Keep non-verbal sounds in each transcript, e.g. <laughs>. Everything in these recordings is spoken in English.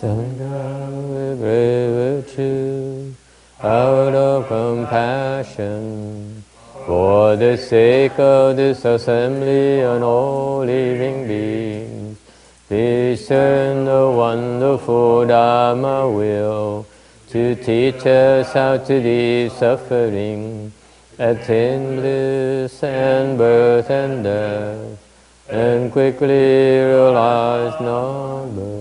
Sometimes we true out of compassion for the sake of this assembly and all living beings. Discern the wonderful Dharma will to teach us how to leave suffering, attain bliss and birth and death, and quickly realize birth.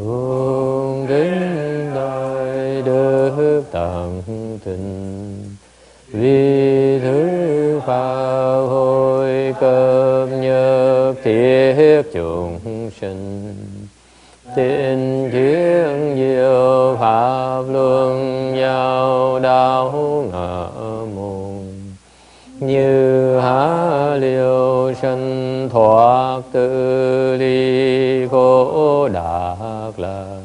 Hướng đến đại đức tạng tình. Vì thứ pháp hồi cập nhật thiết chúng sinh. Tin kiến diệu pháp luân nhau đạo ngã môn như há liêu sanh thoát tự là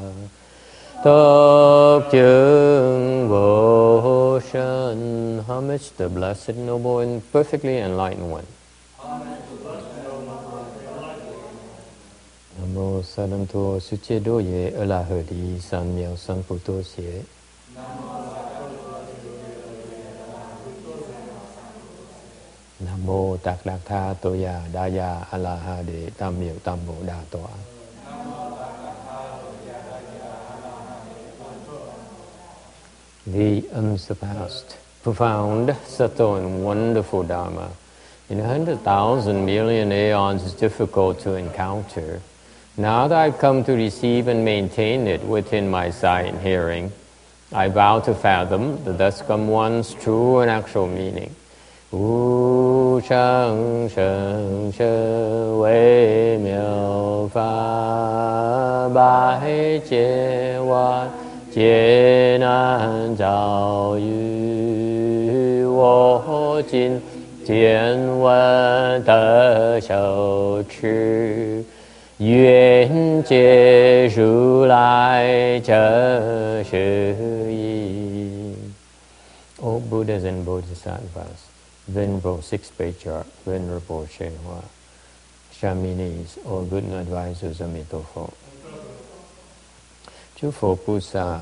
Top Kyung Bo Shan. Homage the Blessed Noble and Perfectly Enlightened One. Nam mô Namo Sadam To Suche Do Ye La Hờ Đi Miêu San Sam Phu To Nam mô Tạc Lạc Tha To Ya Da Ya A La Ha Đề Tam Miêu Tam Bộ Đà Tọa. The unsurpassed, profound, subtle, and wonderful Dharma. In a hundred thousand million aeons is difficult to encounter. Now that I've come to receive and maintain it within my sight and hearing, I vow to fathom the thus come one's true and actual meaning. Wu sheng she wei miao fa bai jie wan 艰难遭遇，我今见闻得受持，愿解如来真实义。O Buddhas and Bodhisattvas, Venerable Six Patriarch, Venerable Shenhua, Shaminis, all good advisors of Mitofo. 诸佛菩萨，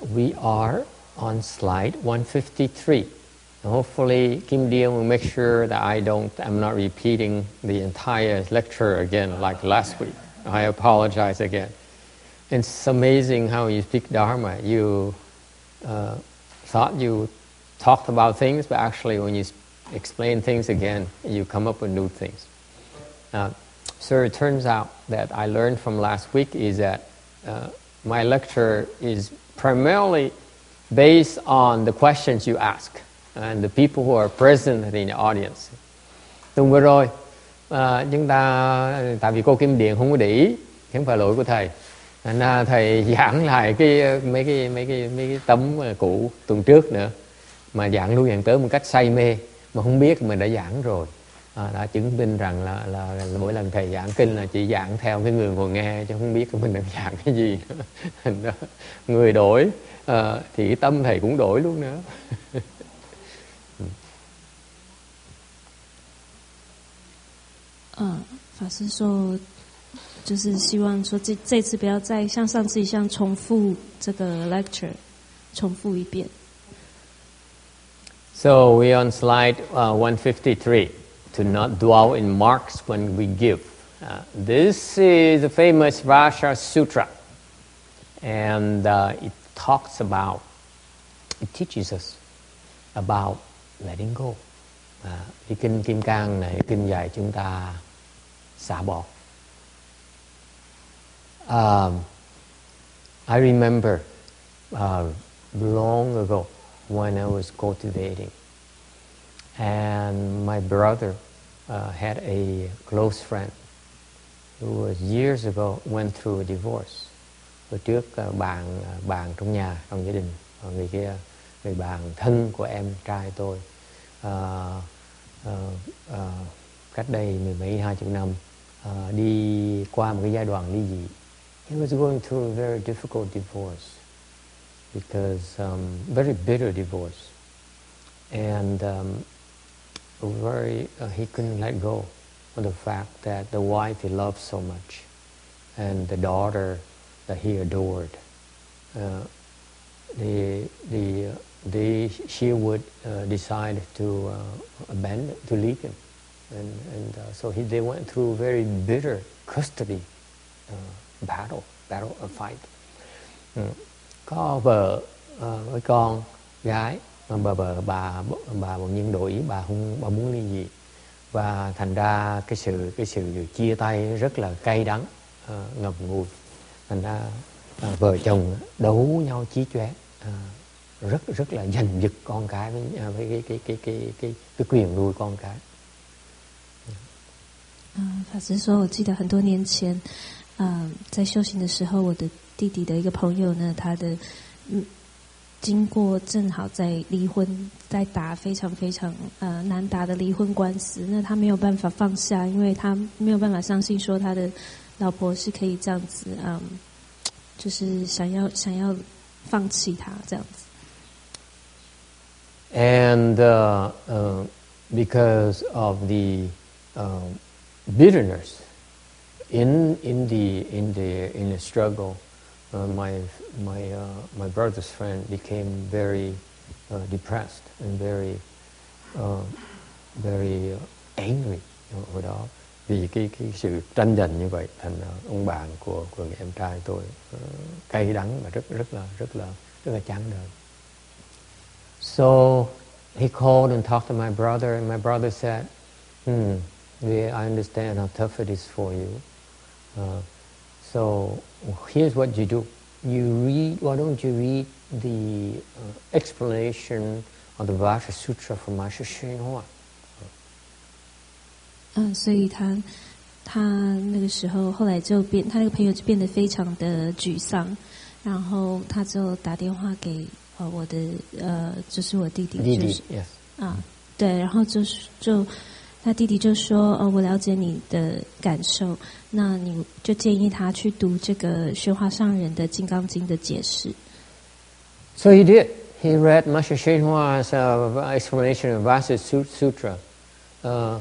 We are on slide 153. And hopefully, Kim Deal will make sure that I don't, I'm not repeating the entire lecture again like last week. I apologize again. It's amazing how you speak Dharma. You uh, thought you talked about things, but actually, when you explain things again, you come up with new things. Uh, so it turns out that I learned from last week is that uh, my lecture is primarily based on the questions you ask and the people who are present in the audience. Tuần vừa rồi, à, chúng ta tại vì cô Kim Điện không có để ý, không phải lỗi của thầy. Nên thầy <laughs> giảng lại cái ờ, mấy cái mấy cái mấy cái tấm ờ, cũ tuần trước nữa mà giảng luôn giảng tới một cách say mê mà không biết mình đã giảng rồi à, đã chứng minh rằng là, là, là mỗi lần thầy giảng kinh là chỉ giảng theo cái người ngồi nghe chứ không biết mình đang giảng cái gì nữa <laughs> người đổi à, thì cái tâm thầy cũng đổi luôn nữa <laughs> 嗯，法师说，就是希望说这这次不要再像上次一样重复这个 lecture，重复一遍。So we on slide uh, 153 To not dwell in marks when we give. Uh, this is a famous Vajra Sutra, and uh, it talks about, it teaches us about letting go. À, kinh Kim Cang này, kinh dạy chúng ta xả bỏ. Um, I remember uh, long ago when I was cultivating, and my brother uh, had a close friend who was years ago went through a divorce, hồi trước uh, bạn uh, bạn trong nhà trong gia đình người kia người bạn thân của em trai tôi. Uh, uh, uh, cách đây mười mấy hai chục năm uh, đi qua một cái giai đoạn ly dị. He was going through a very difficult divorce because um, very bitter divorce. And um, very uh, he couldn't let go of the fact that the wife he loved so much and the daughter that he adored uh, the the they, she would uh, decide to uh, abandon, to leave him. And, and uh, so he, they went through a very bitter custody uh, battle, battle, a fight. Ừ. Có vợ uh, với con, gái, bà, bà, bà, bà một nhân đổi bà không bà muốn ly dị và thành ra cái sự cái sự chia tay rất là cay đắng uh, ngập ngùi thành ra uh, vợ chồng đấu nhau chí chóe uh, rất rất là giành giật con cái với, à, với cái, cái, cái, cái, cái, cái quyền nuôi con cái. 嗯，法师说，我记得很多年前，嗯，在修行的时候，我的弟弟的一个朋友呢，他的嗯， 经过正好在离婚，在打非常非常呃难打的离婚官司，那他没有办法放下，因为他没有办法相信说他的老婆是可以这样子，嗯，就是想要想要放弃他这样子。And uh, uh, because of the uh, bitterness in in the in the in the struggle, uh, my my uh, my brother's friend became very uh, depressed and very very angry hồi đó vì cái cái sự tranh giành như vậy thành ông bạn của của người em trai tôi cay đắng và rất rất là rất là rất là chán đời. So he called and talked to my brother, and my brother said, hmm, I understand how tough it is for you. Uh, here's what you do. You read, why don't you read the uh, explanation of the Vajra Sutra from Master Shenhua? 嗯，所以他他那个时候后来就变，他那个朋友就变得非常的沮丧，然后他就打电话给呃，我的呃，就是我弟弟，就是 yes. 啊，对，然后就是就 So he did. He read Master Hsuan Hua's uh, explanation of Vajra Sutra. Uh,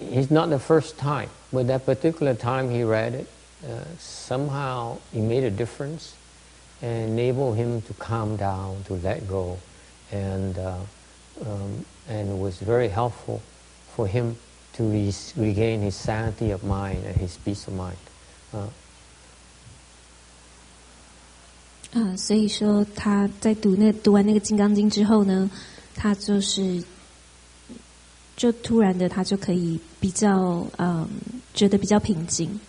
it's not the first time, but that particular time he read it, uh, somehow it made a difference and enabled him to calm down, to let go, and uh, um, and was very helpful. for him to re regain his sanity of mind and his peace of mind. Uh, 啊，所以说他在读那读完那个《金刚经》之后呢，他就是就突然的，他就可以比较嗯，觉得比较平静。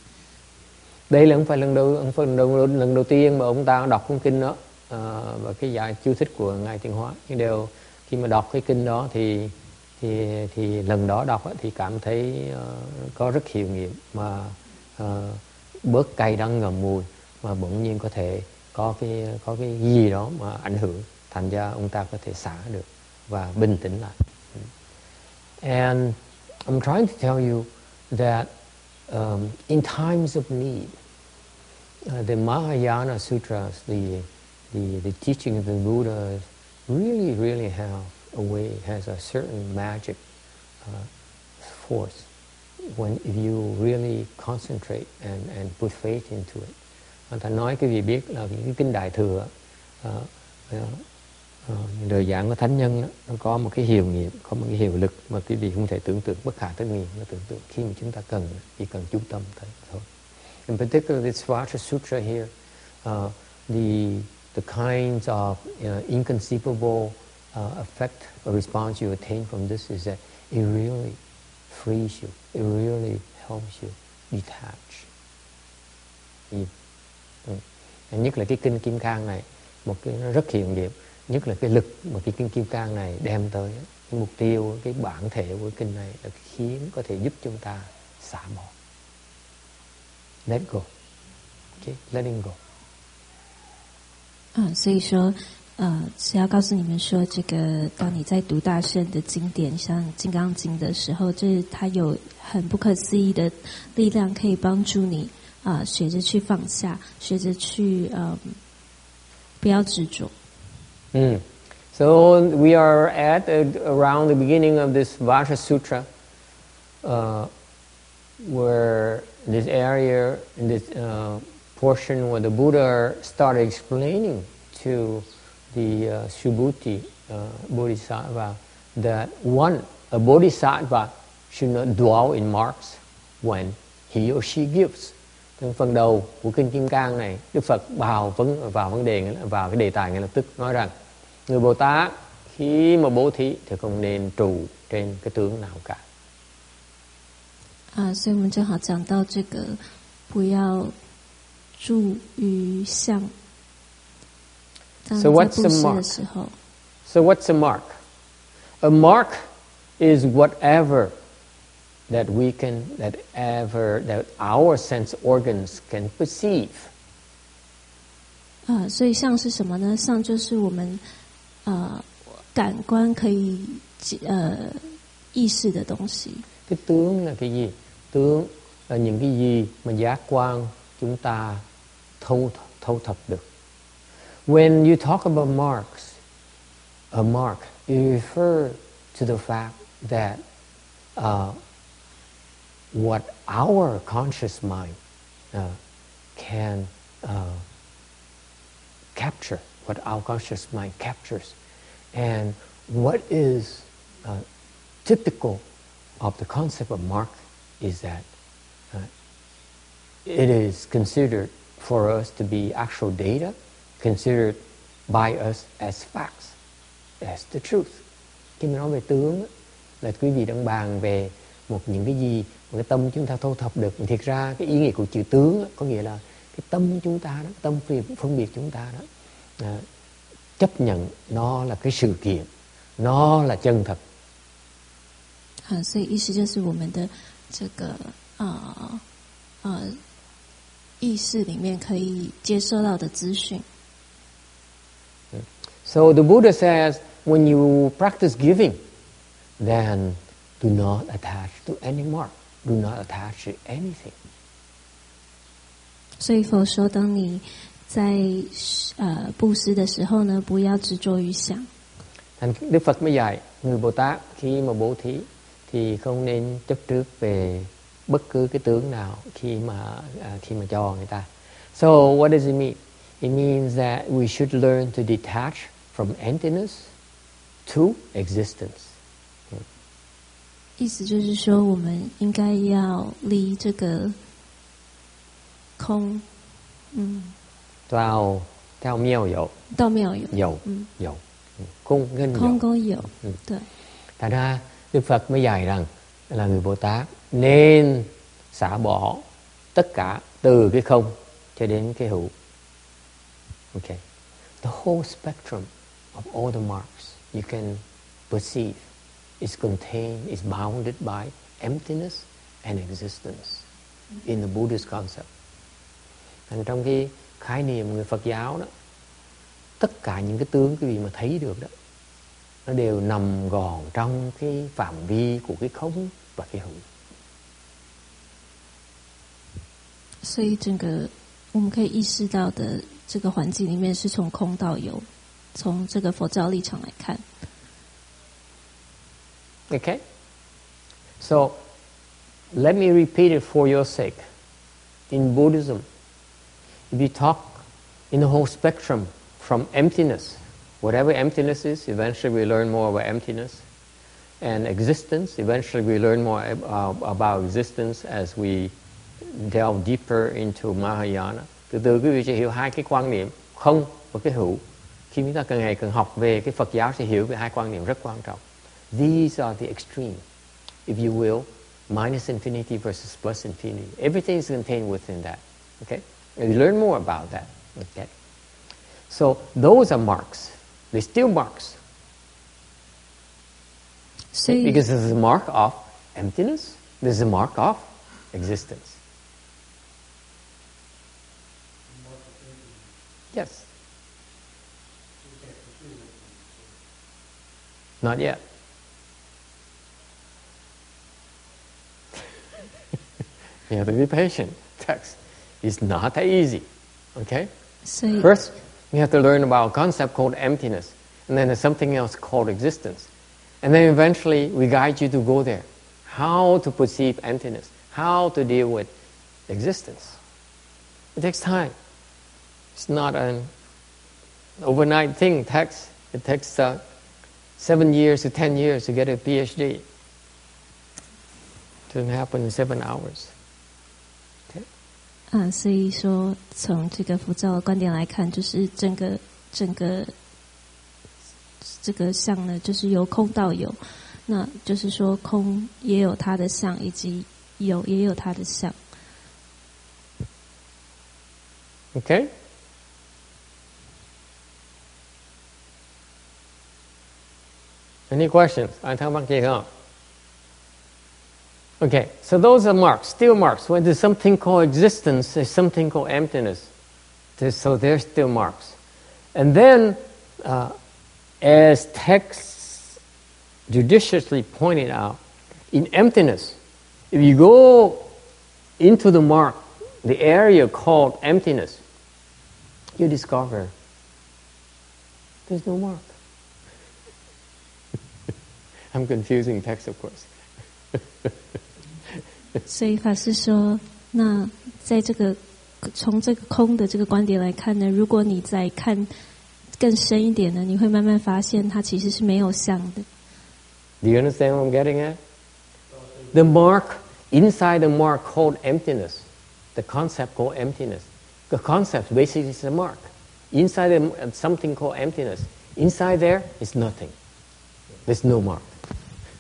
đây là không phải lần đầu không phải lần đầu, lần đầu tiên mà ông ta đọc cuốn kinh đó à, và cái giải chú thích của ngài Tiến Hóa nhưng đều khi mà đọc cái kinh đó thì thì thì lần đó đọc thì cảm thấy uh, có rất hiệu nghiệm mà uh, bớt cay đắng ngầm mùi mà bỗng nhiên có thể có cái có cái gì đó mà ảnh hưởng thành ra ông ta có thể xả được và bình tĩnh lại and I'm trying to tell you that um, in times of need uh, the Mahayana Sutras, the, the, the teaching of the Buddha, really, really help away has a certain magic uh, force when if you really concentrate and, and put faith into it. Anh ta nói cái gì biết là những cái kinh đại thừa uh, uh, uh, đời giảng của thánh nhân đó, nó có một cái hiệu nghiệm, có một cái hiệu lực mà quý vị không thể tưởng tượng bất khả tất nghị nó tưởng tượng khi mà chúng ta cần chỉ cần chú tâm thôi. in particular this Vajra Sutra here, uh, the, the kinds of you know, inconceivable uh, effect or response you attain from this is that it really frees you, it really helps you detach. Mm. Nhất là cái kinh Kim Cang này, một cái rất hiệu nghiệm, nhất là cái lực mà cái kinh Kim Cang này đem tới, cái mục tiêu, cái bản thể của kinh này là khiến có thể giúp chúng ta xả bỏ let go. Okay, letting go. 嗯，所以说， 呃，是要告诉你们说，这个当你在读大圣的经典，像《金刚经》的时候，就是它有很不可思议的力量，可以帮助你啊，学着去放下，学着去呃，不要执着。嗯，So we are at around the beginning of this Vajra Sutra, uh, where this area in this. Uh, portion where the Buddha started explaining to the uh, Subhuti uh, Bodhisattva that one, a Bodhisattva should not dwell in marks when he or she gives. Trong phần đầu của kinh Kim Cang này, Đức Phật vào vấn vào vấn đề vào cái đề tài ngay lập tức nói rằng người Bồ Tát khi mà bố thí thì không nên trụ trên cái tướng nào cả. 啊，所以我们正好讲到这个，不要 so what's a mark? So what's a mark? A mark is whatever that we can, that ever, that our sense organs can perceive. 啊，所以像是什么呢？像就是我们呃感官可以呃意识的东西。Cái tướng là cái gì? Tướng là những cái gì mà giác quan chúng ta thâu, thâu thập được. When you talk about marks, a mark, you refer to the fact that uh, what our conscious mind uh, can uh, capture, what our conscious mind captures, and what is uh, typical of the concept of mark is that uh, it is considered for us to be actual data considered by us as facts, as the truth. Khi mình nói về tướng là quý vị đang bàn về một những cái gì một cái tâm chúng ta thu thập được. Thiệt ra cái ý nghĩa của chữ tướng có nghĩa là cái tâm chúng ta đó, tâm phân biệt chúng ta đó à, chấp nhận nó là cái sự kiện, nó là chân thật. 啊，所以意思就是我们的这个啊呃意识里面可以接收到的资讯。 So the Buddha says, when you practice giving, then do not attach to any mark, do not attach to anything. 所以佛说，当你在呃布施的时候呢，不要执着于想。Thành Đức Phật mới dạy người Bồ Tát khi mà bố thí thì không nên chấp trước về bất cứ cái tướng nào khi mà uh, khi mà cho người ta. So what does it mean? It means that we should learn to detach from emptiness to existence. 意思就是说，我们应该要离这个空，嗯，到到妙有，到妙有，有，嗯，有，空跟有，空跟有，嗯，对。Thành ra Đức Phật mới dạy rằng là người Bồ Tát nên xả bỏ tất cả từ cái không cho đến cái hữu. Okay. The whole spectrum of all the marks you can perceive is contained, is bounded by emptiness and existence in the Buddhist concept. Thành trong cái khái niệm người Phật giáo đó, tất cả những cái tướng quý vị mà thấy được đó, nó đều nằm gọn trong cái phạm vi của cái không và cái hữu. 所以整个我们可以意识到的这个环境里面，是从空到有， 从这个佛教立场来看。Okay, so let me repeat it for your sake. In Buddhism, if you talk in the whole spectrum from emptiness, whatever emptiness is, eventually we learn more about emptiness, and existence, eventually we learn more about existence as we delve deeper into Mahayana. Từ từ quý vị sẽ hiểu hai cái quan niệm không và cái hữu. Khi chúng ta càng ngày càng học về cái Phật giáo sẽ hiểu về hai quan niệm rất quan trọng. These are the extreme, if you will, minus infinity versus plus infinity. Everything is contained within that. Okay? And you learn more about that. Okay? So those are marks. They're still marks. See. Because this is a mark of emptiness. This is a mark of existence. Yes. Not yet. <laughs> you have to be patient. Text is not that easy. Okay? So First, we have to learn about a concept called emptiness, and then there's something else called existence. And then eventually we guide you to go there. How to perceive emptiness, how to deal with existence. It takes time. It's not an overnight thing. It takes, it takes uh, seven years to ten years to get a PhD. Doesn't happen in seven hours. 啊，所以说从这个浮躁的观点来看，就是整个整个这个相呢，就是由空到有，那就是说空也有它的相，以及有也有它的相。Okay? Any questions? Thắc mắc gì không? Okay, so those are marks, still marks. When there's something called existence, there's something called emptiness. There's- so they're still marks. And then, uh, as texts judiciously pointed out, in emptiness, if you go into the mark, the area called emptiness, you discover there's no mark. I'm confusing text, of course. <laughs> 所以法师说，那在这个从这个空的这个观点来看呢，如果你再看更深一点呢，你会慢慢发现它其实是没有相的。 Do you understand what I'm getting at? The mark, inside the mark called emptiness, the concept called emptiness. The concept basically is a mark. Inside the, something called emptiness. Inside there is nothing. There's no mark.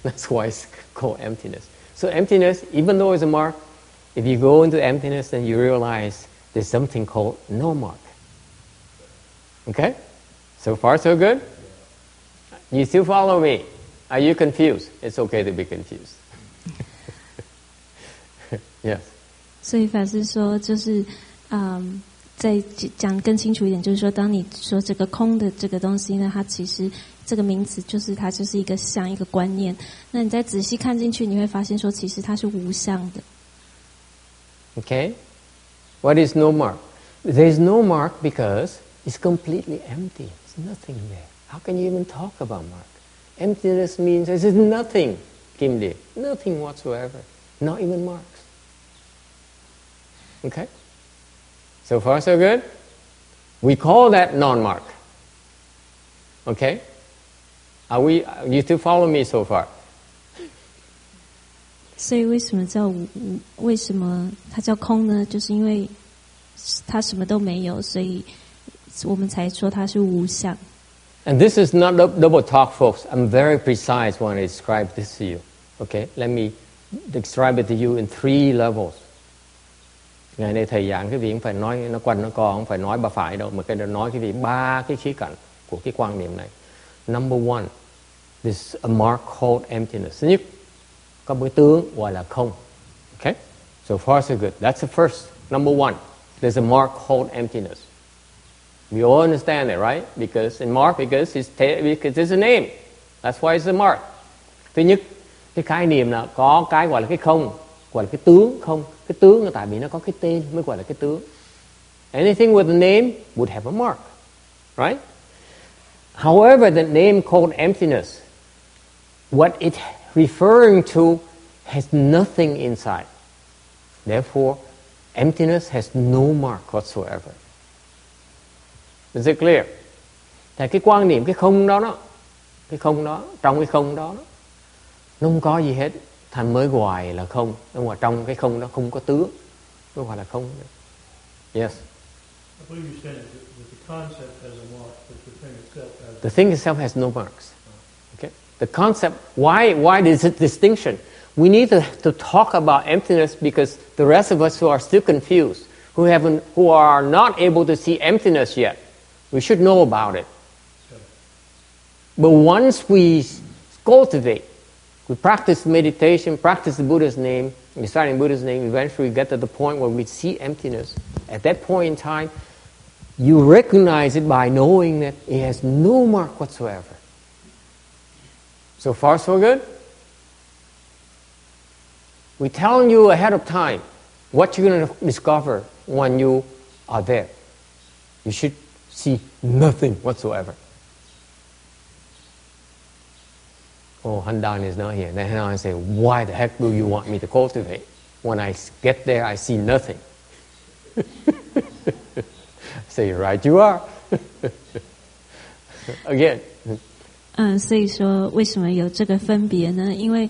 <laughs> That's why it's called emptiness. So emptiness, even though it's a mark, if you go into emptiness, then you realize there's something called no mark. Okay? So far, so good? You still follow me? Are you confused? It's okay to be confused. <laughs> yes. 所以法师说，就是嗯，再讲更清楚一点，就是说，当你说这个空的这个东西呢，它其实 这个名词就是它就是一个相一个观念。那你再仔细看进去，你会发现说，其实它是无相的。 Okay? What is no mark? There is no mark because it's completely empty. There's nothing there. How can you even talk about mark? Emptiness means there is nothing, Kim Lee. Nothing whatsoever. Not even marks. Okay? So far, so good? We call that non-mark. Okay? Are we, you still follow me so far? 所以为什么叫无？无为什么它叫空呢？就是因为它什么都没有，所以我们才说它是无相。 And this is not dou- double talk, folks. I'm very precise when I describe this to you. Okay, let me describe it to you in three levels. Ngày nay thầy giảng cái vị không phải nói nó quanh nó co, không phải nói bà phải đâu, mà cái đó nói cái vị ba cái khía cạnh của cái quan niệm này. Number one, This a mark called emptiness. Thứ nhất, có một cái tướng gọi là không. Okay, so far so good. That's the first. Number one, there's a mark called emptiness. We all understand it, right? Because in mark, because it's, because it's a name. That's why it's a mark. Thứ nhất, cái khái niệm là có cái gọi là cái không, gọi là cái tướng không. Cái tướng là tại vì nó có cái tên mới gọi là cái tướng. Anything with a name would have a mark, right? However, the name called emptiness, what it referring to has nothing inside. Therefore, emptiness has no mark whatsoever. Is it clear? Thì cái quan niệm cái không đó đó, cái không đó, trong cái không đó, đó nó không có gì hết, thành mới hoài là không, nhưng mà trong cái không đó không có tướng, nó gọi là không. Yes, the thing itself has no marks. The concept. Why? Why is it distinction? We need to, to talk about emptiness because the rest of us who are still confused, who haven't, who are not able to see emptiness yet, we should know about it. But once we cultivate, we practice meditation, practice the Buddha's name, we start in Buddha's name, eventually we get to the point where we see emptiness. At that point in time, you recognize it by knowing that it has no mark whatsoever. So far, so good? We're telling you ahead of time what you're going to discover when you are there. You should see nothing whatsoever. Oh, Handan is not here. Then Handan say, Why the heck do you want me to cultivate? When I get there, I see nothing. <laughs> say, Right, you are. <laughs> Again. 嗯，所以说为什么有这个分别呢？因为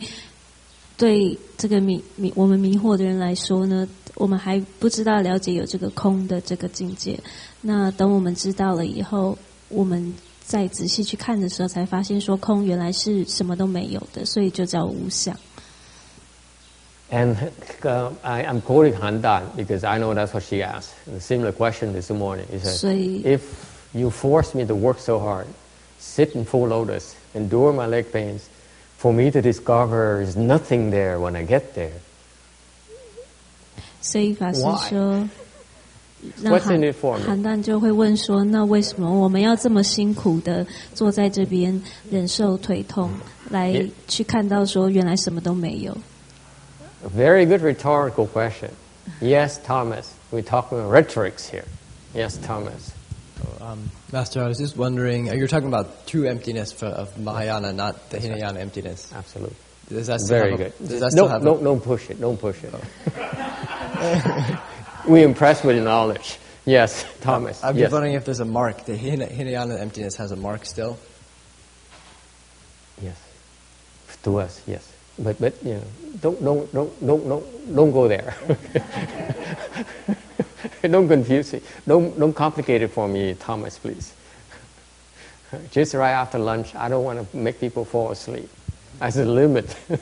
对这个迷迷我们迷惑的人来说呢，我们还不知道了解有这个空的这个境界。那等我们知道了以后，我们再仔细去看的时候，才发现说空原来是什么都没有的，所以就叫无相。And uh, I, am quoting Handan because I know that's what she asked. A similar question this morning. He said, 所以 If you force me to work so hard, sit in full lotus, endure my leg pains, for me to discover is nothing there when I get there. 所以法师 Why? 说，那 What's in 韩 it for me? 韩旦就会问说，那为什么我们要这么辛苦的坐在这边忍受腿痛，来 Yeah. 去看到说原来什么都没有？ A very good rhetorical question. Yes, Thomas. We're talking about rhetorics here. Yes, Thomas. Um, Master, I was just wondering, uh, you're talking about true emptiness for, of Mahayana, not the Hinayana emptiness. Absolutely. Does that still Very have a- good. does that still Don't, a- don't, don't push it. Don't push it. <laughs> We're impressed with the knowledge. Yes, Thomas. I'm yes. just wondering if there's a mark. The Hinayana emptiness has a mark still. Yes. To us, yes. But but you know, don't don't don't don't don't, don't go there. <laughs> don't confuse it. Don't don't complicate it for me, Thomas, please. <laughs> Just right after lunch, I don't want to make people fall asleep. As a limit. <laughs>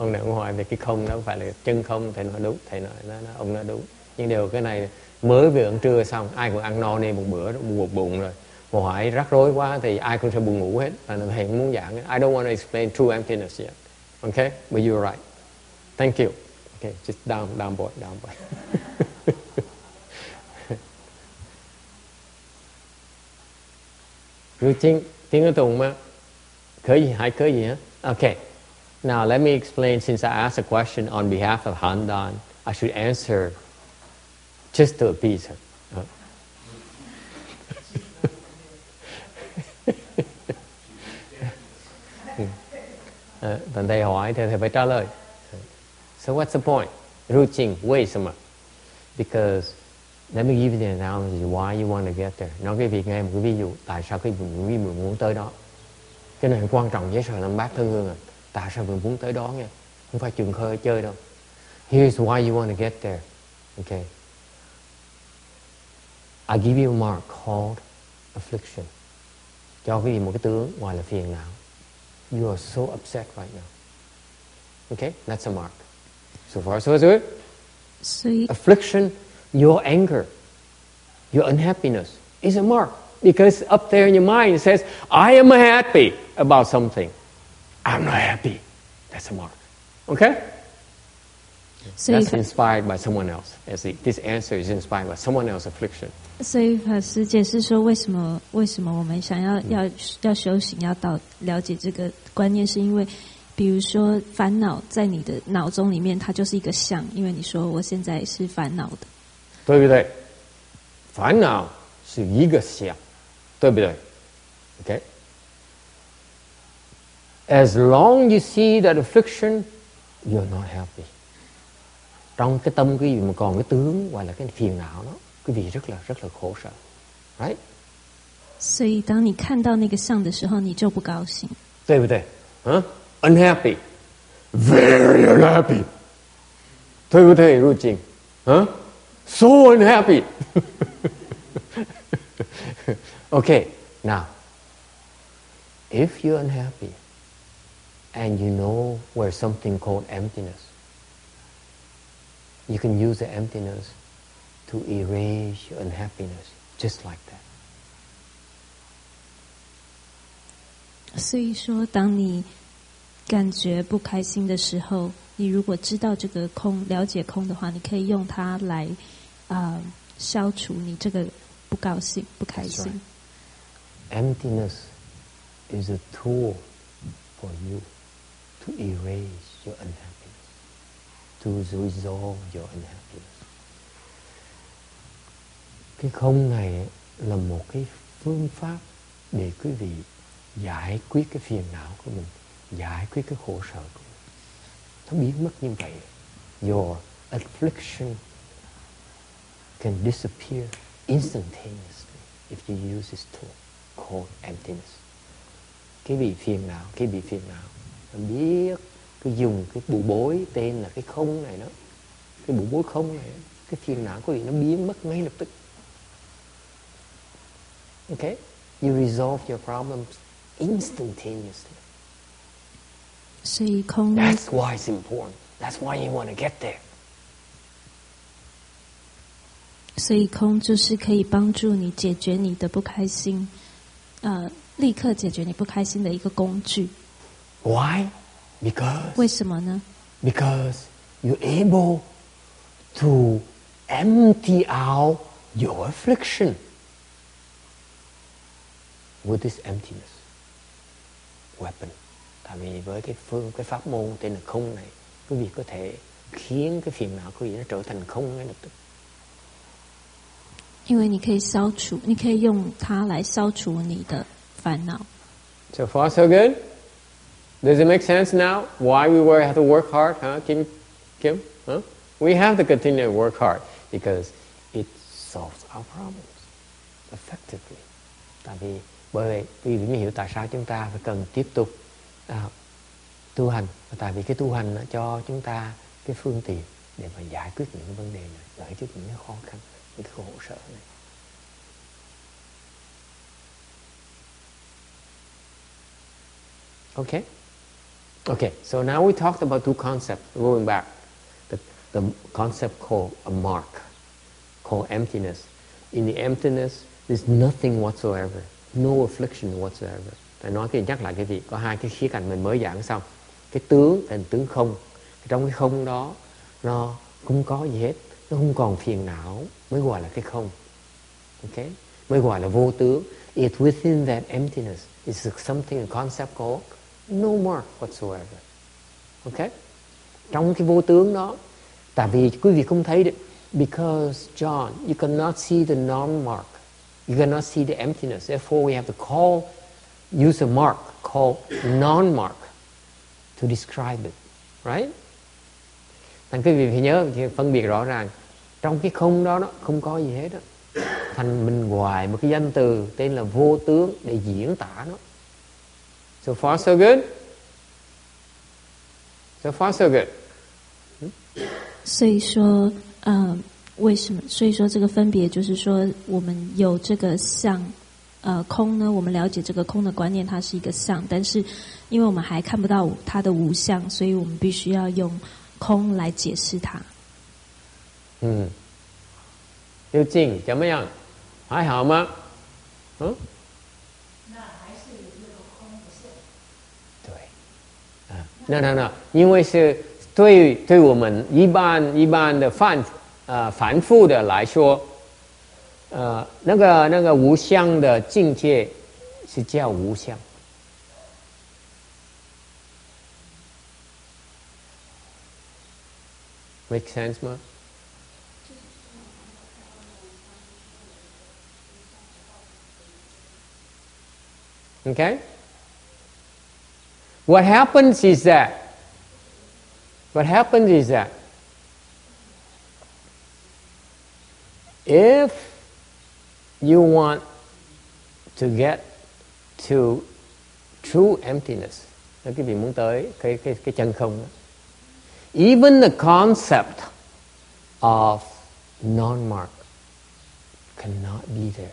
ông này ông hỏi về cái không nó phải là chân không thầy nói đúng thầy nói nó, nó, ông nói đúng nhưng điều cái này mới vừa ăn trưa xong ai cũng ăn no nê một bữa một bụng bụng rồi mà hỏi rắc rối quá thì ai cũng sẽ buồn ngủ hết là thầy muốn giảng I don't want to explain true emptiness yet okay but you're right thank you okay just down down boy down boy. <laughs> Rồi tiếng tiếng ở tùng mà. Khởi gì hãy khởi gì hả? Okay now let me explain since I asked a question on behalf of Handan I should answer just to appease her. Uh, <laughs> Ờ, thầy hỏi thì thầy phải trả lời. So what's the point? Routine, 为什么? Because let me give you the analogy why you want to get there. Nói cái việc nghe một cái ví dụ tại sao cái mình vì mình muốn tới đó. Cái này quan trọng với sở năm bát thân hương à. Tại sao mình muốn tới đó nha. Không phải trường khơi chơi đâu. Here's why you want to get there. Okay. I give you a mark called affliction. Cho cái gì một cái tướng gọi là phiền não. You are so upset right now. Okay, that's a mark. So far, so good. 所以 Affliction, your anger, your unhappiness is a mark because up there in your mind it says, I am happy about something. I'm not happy. That's a mark. Okay? 所以 That's inspired by someone else. As the, this answer is inspired by someone else's affliction. 所以法师解释说，为什么为什么我们想要要要修行，要到了解这个观念，是因为， 比如说烦恼在你的脑中里面，它就是一个相，因为你说我现在是烦恼的，对不对？烦恼是一个想，对不对？Okay. As long you see that affliction, you're not happy. Trong cái tâm quý vị mà còn cái tướng gọi là cái phiền não đó, quý vị rất là rất là khổ sở. Right? 所以当你看到那个相的时候，你就不高兴。对不对？啊 ，unhappy, very unhappy，对不对？入境，啊，so unhappy。okay, <laughs> now, if you're unhappy and you know where's something called emptiness, you can use the emptiness to erase your unhappiness, just like that. 所以说，当你 感觉不开心的时候，你如果知道这个空，了解空的话，你可以用它来啊、消除你这个不高兴、不开心。Emptiness is a tool for you to erase your unhappiness, to resolve your unhappiness. Cái không này là một cái phương pháp để quý vị giải quyết cái phiền não của mình, giải quyết cái khổ sở của mình. Nó biến mất như vậy. Your affliction can disappear instantaneously if you use this tool called emptiness. Cái bị phiền não, cái bị phiền não, nó biết cứ dùng cái bù bối tên là cái không này đó, cái bù bối không này, đó, cái phiền não của vị nó biến mất ngay lập tức. Okay? You resolve your problems instantaneously. 所以空呢 That's why it's important. That's why you want to get there. 所以空就是可以帮助你解决你的不开心，呃，立刻解决你不开心的一个工具。 Why? Because 为什么呢？ because you're able to empty out your affliction with this emptiness weapon. Tại vì với cái phương cái pháp môn tên là không này, quý vị có thể khiến cái phiền não của quý vị nó trở thành không ngay lập tức. 因为你可以消除，你可以用它来消除你的烦恼。 So far, so good. Does it make sense now? Why we were have to work hard, huh, Kim? Kim, huh? We have to continue to work hard because it solves our problems effectively. Tại vì bởi vì quý vị mới hiểu tại sao chúng ta phải cần tiếp tục à, tu hành. Và tại vì cái tu hành nó cho chúng ta cái phương tiện để mà giải quyết những vấn đề này, giải quyết những cái khó khăn, những cái khổ sở này. Okay? Okay, so now we talked about two concepts. Going back, the, the concept called a mark, called emptiness. In the emptiness, there's nothing whatsoever, no affliction whatsoever. Phải nói cái nhắc lại cái vị có hai cái khía cạnh mình mới giảng xong. Cái tướng là tướng không. Trong cái không đó nó không có gì hết, nó không còn phiền não mới gọi là cái không. ok, Mới gọi là vô tướng. It within that emptiness is something a concept called no more whatsoever. ok, Trong cái vô tướng đó, tại vì quý vị không thấy được, because John, you cannot see the non-mark. You cannot see the emptiness. Therefore, we have to call, use a mark called non-mark to describe it. Right? Thành quý vị phải nhớ phân biệt rõ ràng trong cái không đó, đó không có gì hết đó. Thành mình ngoài một cái danh từ tên là vô tướng để diễn tả nó. So far so good? So far so good. 所以说，呃，为什么？所以说这个分别就是说，我们有这个相， 呃，空呢，我们了解这个空的观念，它是一个相，但是因为我们还看不到它的无相，所以我们必须要用空来解释它。Ừ. Yêu Trình, chấm 样? Hay hảo 吗？嗯？对，啊，那那那，因为是对对我们一般一般的凡呃凡夫的来说，呃，那个那个无相的境界是叫无相。Make sense 吗？Okay? What happens is that, what happens is that, if you want to get to true emptiness, nếu quý vị muốn tới cái cái cái chân không đó, even the concept of non-mark cannot be there.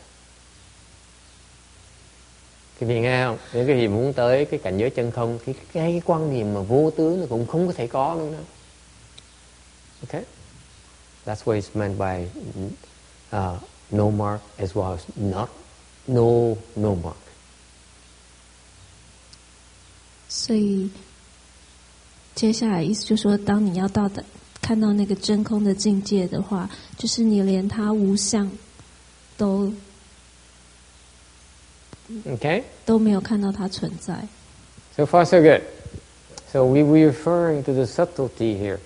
Quý vị nghe không? Nếu quý vị muốn tới cái cảnh giới chân không, cái, cái, cái quan niệm mà vô tướng nó cũng không có thể có luôn đó. Okay? That's what it's meant by uh, no mark as well as not no no mark. 所以接下来意思就是说，当你要到的看到那个真空的境界的话，就是你连它无相都 Okay? 都没有看到它存在。 So far, so good. So we we're referring to the subtlety here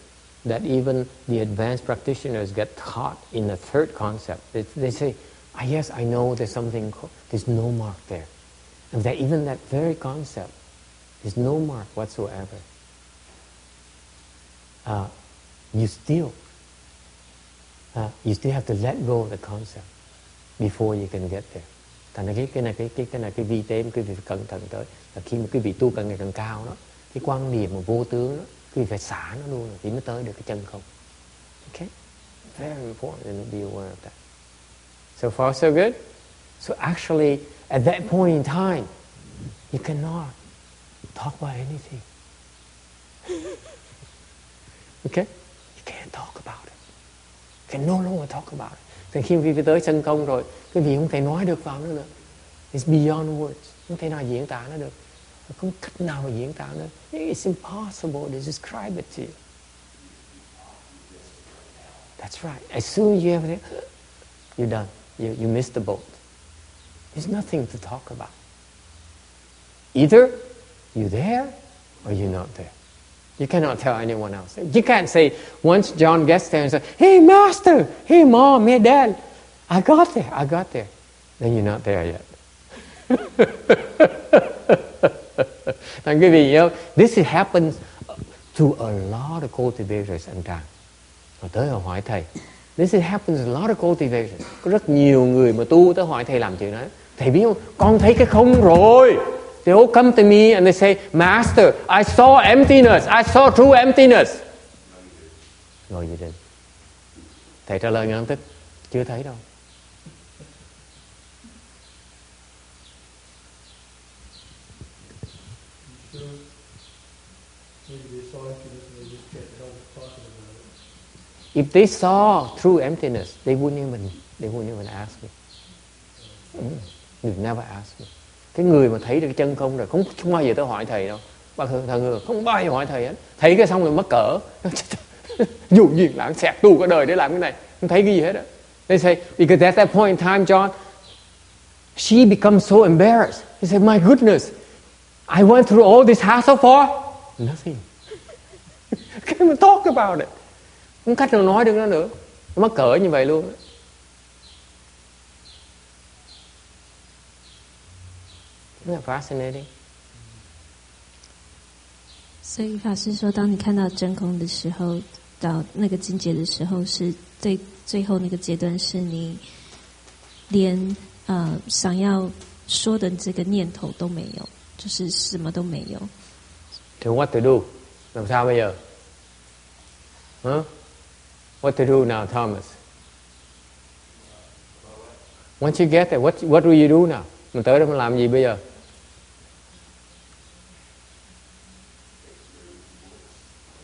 that even the advanced practitioners get taught in the third concept. They, they say, ah, yes, I know there's something, there's no mark there. And that even that very concept, there's no mark whatsoever. Uh, you still, uh, you still have to let go of the concept before you can get there. Thành ra cái cái này cái cái cái này cái vi tế mà quý cẩn thận tới là khi mà quý vị tu càng ngày càng cao đó cái quan điểm mà vô tướng đó quý vị phải xả nó luôn thì mới tới được cái chân không. Okay, very important and be aware of that. So far so good. So actually, at that point in time, you cannot talk about anything. <laughs> okay, you can't talk about it. You can no longer talk about it. Thì khi quý vị tới chân công rồi, quý vị không thể nói được vào nữa nữa. It's beyond words. Không thể nào diễn tả nó được. Không cách nào mà diễn tả nữa. It's impossible to describe it to you. That's right. As soon as you have it, you're done. You, you missed the boat. There's nothing to talk about. Either you're there or you're not there. You cannot tell anyone else. You can't say, once John gets there and says, Hey, Master, hey, Mom, hey, Dad, I got there, I got there. Then you're not there yet. <laughs> Thành quý vị nhớ, this uh, happens to a lot of cultivators and Trang Rồi tới họ hỏi thầy. This happens a lot of cultivation. Có rất nhiều người mà tu tới hỏi thầy làm chuyện đó. Thầy biết không? Con thấy cái không rồi. They all come to me and they say, Master, I saw emptiness. I saw true emptiness. Rồi gì định? Thầy trả lời ngay tức. Chưa thấy đâu. You sure? Maybe they saw emptiness and they just kept hell talking about it. If they saw true emptiness, they wouldn't even they wouldn't even ask me. Mm. Never ask. me. Cái người mà thấy được cái chân không rồi không, không bao giờ tới hỏi thầy đâu. Bà thường thằng người không bao giờ hỏi thầy hết. Thấy cái xong rồi mất cỡ. <laughs> Dù gì lãng xẹt tu cả đời để làm cái này. Không thấy cái gì hết á. They say, because at that point in time, John, she becomes so embarrassed. He said, my goodness, I went through all this hassle for nothing. <laughs> Can't even talk about it Không cách nào nói được nó nữa. Mất cỡ như vậy luôn. Isn't that fascinating? 所以法师说，当你看到真空的时候，到那个境界的时候，是最最后那个阶段，是你连呃想要说的这个念头都没有，就是什么都没有。 So what to do? Làm sao bây giờ? Huh? What to do now, Thomas? Once you get there, what, what do you do now? Mình tới đó mình làm gì bây giờ?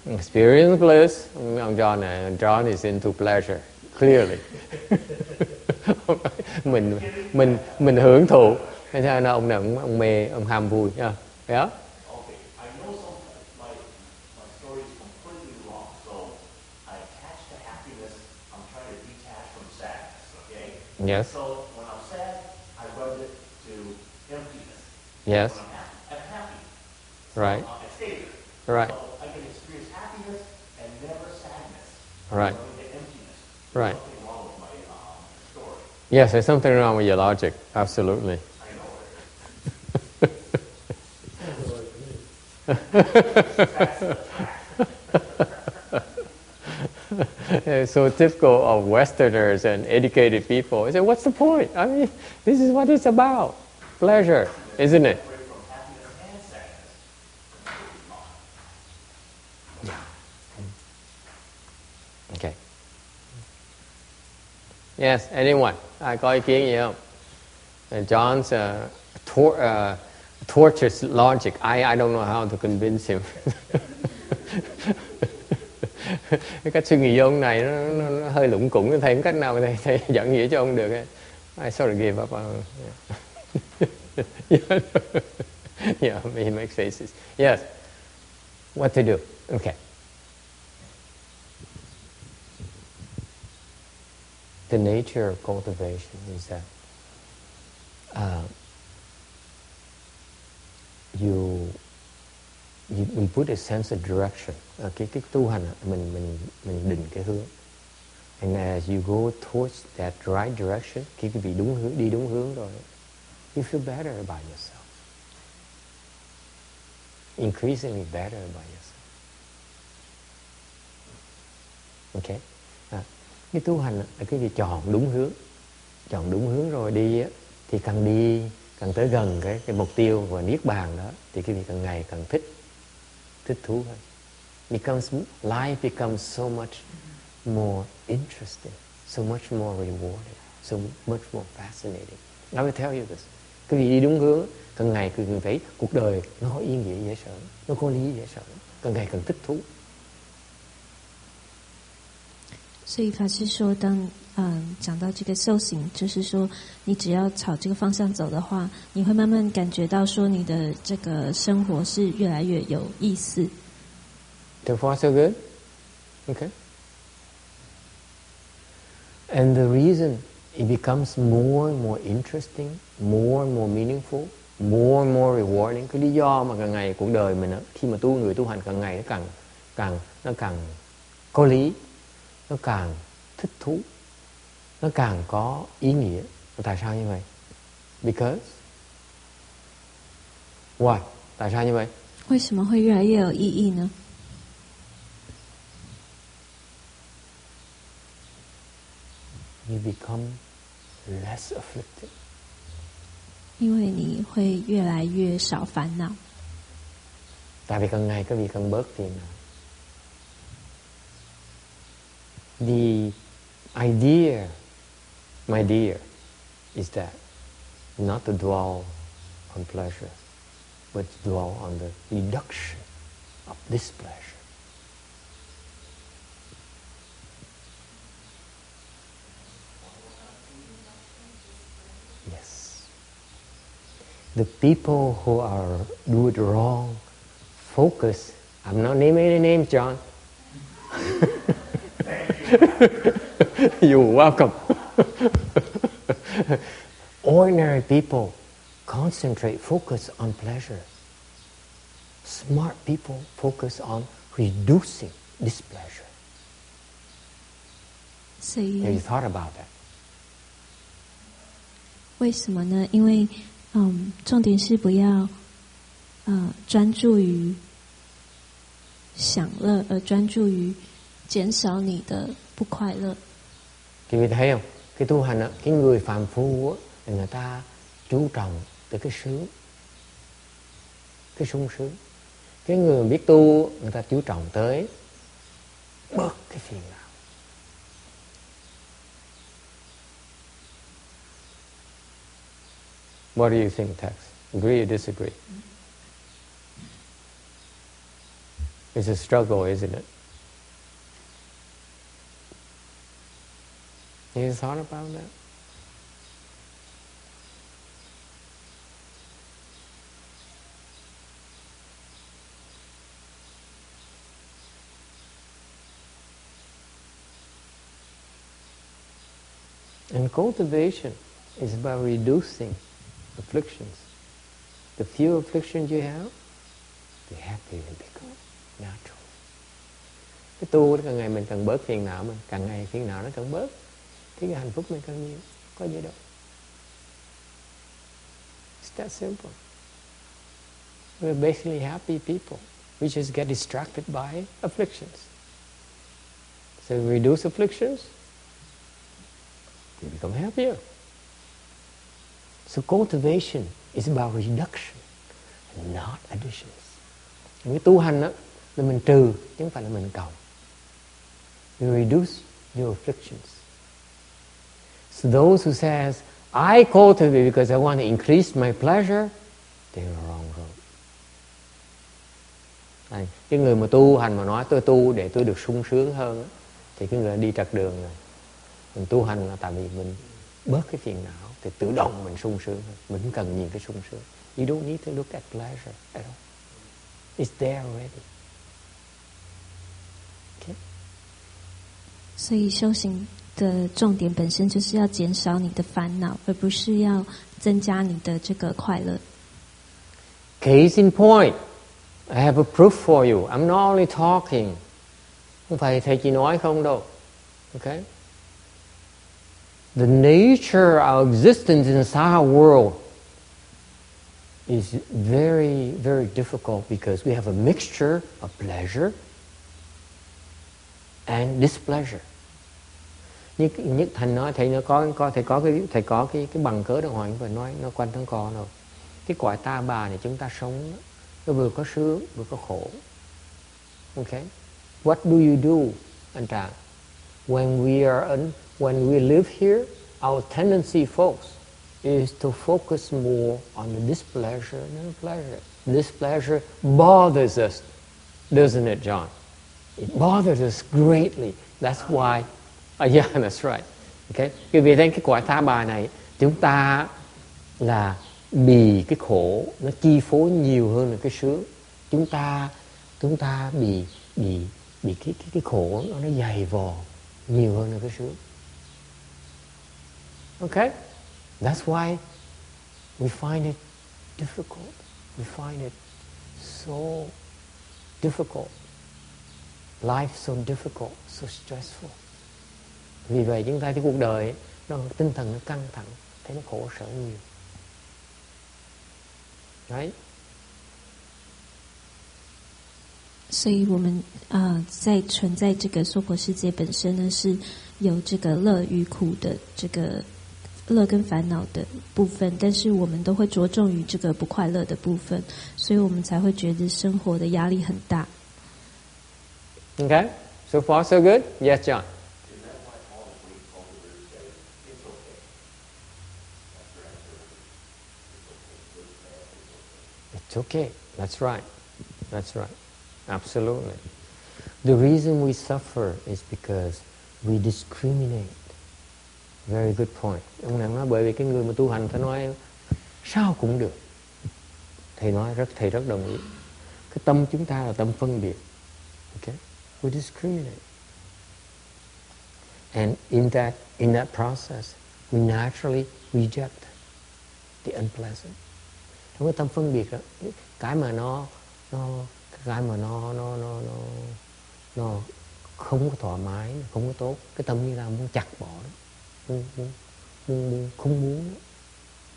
Experience bliss. Ông John này, John is into pleasure, clearly. <laughs> mình mình mình hưởng thụ. Thế sao ông này ông, ông mê, ông ham vui nha. Yeah? Yes. So when I'm sad, I rub it to emptiness. Yes. When I'm happy, I'm happy. Right. Uh, I stay there. Right. So I can experience happiness and never sadness. Right. So I get emptiness. Right. Something wrong with my um. Yes, there's something wrong with your logic. Absolutely. I know <laughs> it. It's so typical of Westerners and educated people. I say, what's the point? I mean, this is what it's about. Pleasure, isn't it? Away from happiness and sadness. Okay. Yes, anyone? I call ý kiến gì không? Uh, John's uh, tor- uh, tortures logic. I, I don't know how to convince him. <laughs> <laughs> cái cách suy nghĩ của ông này nó, nó, nó hơi lủng củng thầy không cách nào mà <laughs> thầy, thầy dẫn nghĩa cho ông được. I sort of gave up on yeah. <laughs> yeah, he makes faces. Yes. What to do? Okay. The nature of cultivation is that uh, you you we put a sense of direction Ờ, cái cái tu hành mình mình mình định cái hướng. And as you go towards that right direction khi quý vị đúng hướng đi đúng hướng rồi you feel better about yourself. Increasingly better about yourself. Ok? À, cái tu hành là cái gì chọn đúng hướng. Chọn đúng hướng rồi đi thì càng đi càng tới gần cái cái mục tiêu và niết bàn đó thì cái vị càng ngày càng thích thích thú hơn. Becomes life becomes so much more interesting so much more rewarding so much more fascinating I will tell you this cái vị đi đúng hướng càng ngày càng thấy cuộc đời nó có ý nghĩa dễ sợ nó có lý dễ sợ càng ngày càng thích thú 所以法师说，当嗯讲到这个修行，就是说，你只要朝这个方向走的话，你会慢慢感觉到说，你的这个生活是越来越有意思。So far, so good? Okay. And the reason it becomes more and more interesting, more and more meaningful, more and more rewarding. Cái lý do mà càng ngày cuộc đời mình á, khi mà tu người tu hành càng ngày nó càng càng nó càng có lý, nó càng thích thú, nó càng có ý nghĩa. Tại sao như vậy? Because why? Tại sao như vậy? 为什么会越来越有意义呢？ You become less afflicted. 因为你会越来越少烦恼， Tại vì càng ngày các vị càng bớt phiền não. The idea, my dear, is that not to dwell on pleasure, but to dwell on the reduction of displeasure. Yes. The people who are do it wrong focus. I'm not naming any names, John. <laughs> You're welcome. <laughs> Ordinary people concentrate, focus on pleasure. Smart people focus on reducing displeasure. 所以 Have you thought about that? 为什么呢？因为， 嗯，重点是不要，呃，专注于享乐，而专注于减少你的不快乐。 Quý vị thấy không? Cái tu hành á, cái người phàm phu á, là người ta chú trọng tới cái sướng, cái sung sướng. Cái người mà biết tu, người ta chú trọng tới bớt cái phiền não. What do you think, Tex? Agree or disagree? It's a struggle, isn't it? You thought about that? And cultivation is about reducing afflictions. The fewer afflictions you have, the happier you become, naturally. Cái tu càng ngày mình càng bớt phiền não mình, càng ngày phiền não nó càng bớt. Thì cái hạnh phúc mình càng nhiều. Có gì đâu. It's that simple. We're basically happy people. We just get distracted by afflictions. So we reduce afflictions we become happier so cultivation is about reduction not additions cái tu hành đó là mình trừ chứ không phải là mình cộng you reduce your afflictions So those who says, I cultivate because I want to increase my pleasure, they're wrong road. À, cái người mà tu hành mà nói tôi tu để tôi được sung sướng hơn thì cái người đi trật đường rồi. Mình tu hành là tại vì mình bớt cái phiền não thì tự động mình sung sướng hơn. Mình không cần nhìn cái sung sướng. You don't need to look at pleasure at all. It's there already. Okay? 所以修行的重点本身就是要减少你的烦恼，而不是要增加你的这个快乐。 Okay, Case in point, I have a proof for you. I'm not only talking. Không phải thầy chỉ nói không đâu. Okay? The nature of existence inside our world is very, very difficult because we have a mixture of pleasure and displeasure. Như, như thành nói thầy nó có có thầy có cái thầy có cái cái bằng cớ đồng hoàng và nói nó quanh thân con rồi. Cái cõi ta bà này chúng ta sống nó vừa có sướng vừa có khổ. Okay? What do you do, anh Trạng? When we are in, when we live here, our tendency, folks, is to focus more on the displeasure than pleasure. Displeasure bothers us, doesn't it, John? It bothers us greatly. That's why. <laughs> Uh, yeah, that's right. Okay. Vì vì đến cái quả tha bà này, chúng ta là bị cái khổ nó chi phối nhiều hơn là cái sướng. Chúng ta chúng ta bị bị bị cái cái cái khổ nó nó dày vò nhiều hơn là cái sướng. Okay? That's why we find it difficult. We find it so difficult. Life so difficult, so stressful. Vì vậy chúng ta thấy cuộc đời nó tinh thần nó căng thẳng, thấy nó khổ sở nhiều. Right? 所以我们啊、呃在存在这个娑婆世界本身呢，是有这个乐与苦的这个 乐跟烦恼的部分，但是我们都会着重于这个不快乐的部分，所以我们才会觉得生活的压力很大。Okay? So far so good? Yes, John. It's okay. That's right. That's right. Absolutely. The reason we suffer is because we discriminate. Very good point. Ông này nói bởi vì cái người mà tu hành phải nói sao cũng được. Thầy nói rất thầy rất đồng ý. Cái tâm chúng ta là tâm phân biệt. Okay? We discriminate. And in that in that process, we naturally reject the unpleasant. Trong cái tâm phân biệt đó, cái mà nó nó cái mà nó nó nó nó nó không có thoải mái, không có tốt, cái tâm như là muốn chặt bỏ đó, không muốn,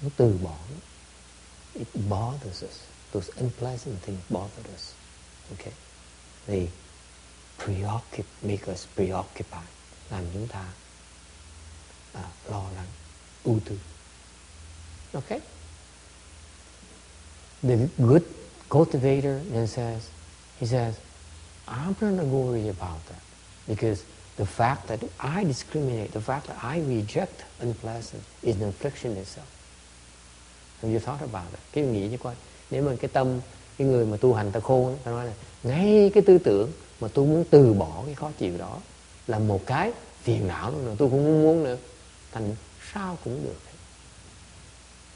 muốn từ bỏ. It bothers us. Those unpleasant things bother us. Okay, they preoccupy, make us preoccupied, làm chúng ta lo lắng, ưu tư. Okay. The good cultivator then says, he says, I'm not going to worry about that because the fact that I discriminate, the fact that I reject unpleasant is an affliction itself. Have you thought about it? Cái nghĩ như coi, nếu mà cái tâm, cái người mà tu hành ta khôn, ta nói là ngay cái tư tưởng mà tôi muốn từ bỏ cái khó chịu đó là một cái phiền não luôn rồi, tôi cũng không muốn nữa. Thành sao cũng được.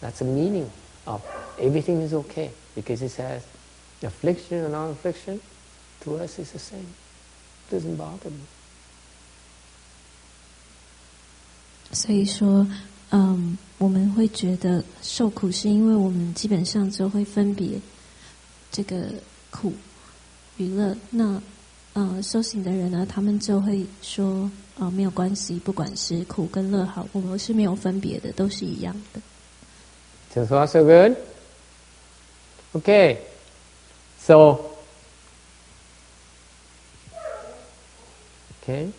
That's the meaning of everything is okay because it says affliction or non-affliction to us is the same. It doesn't bother me. 所以说，嗯，我们会觉得受苦，是因为我们基本上就会分别这个苦与乐。那呃，修行的人呢，他们就会说，呃，没有关系，不管是苦跟乐好，我们是没有分别的，都是一样的。So far so good? Okay. So Okay.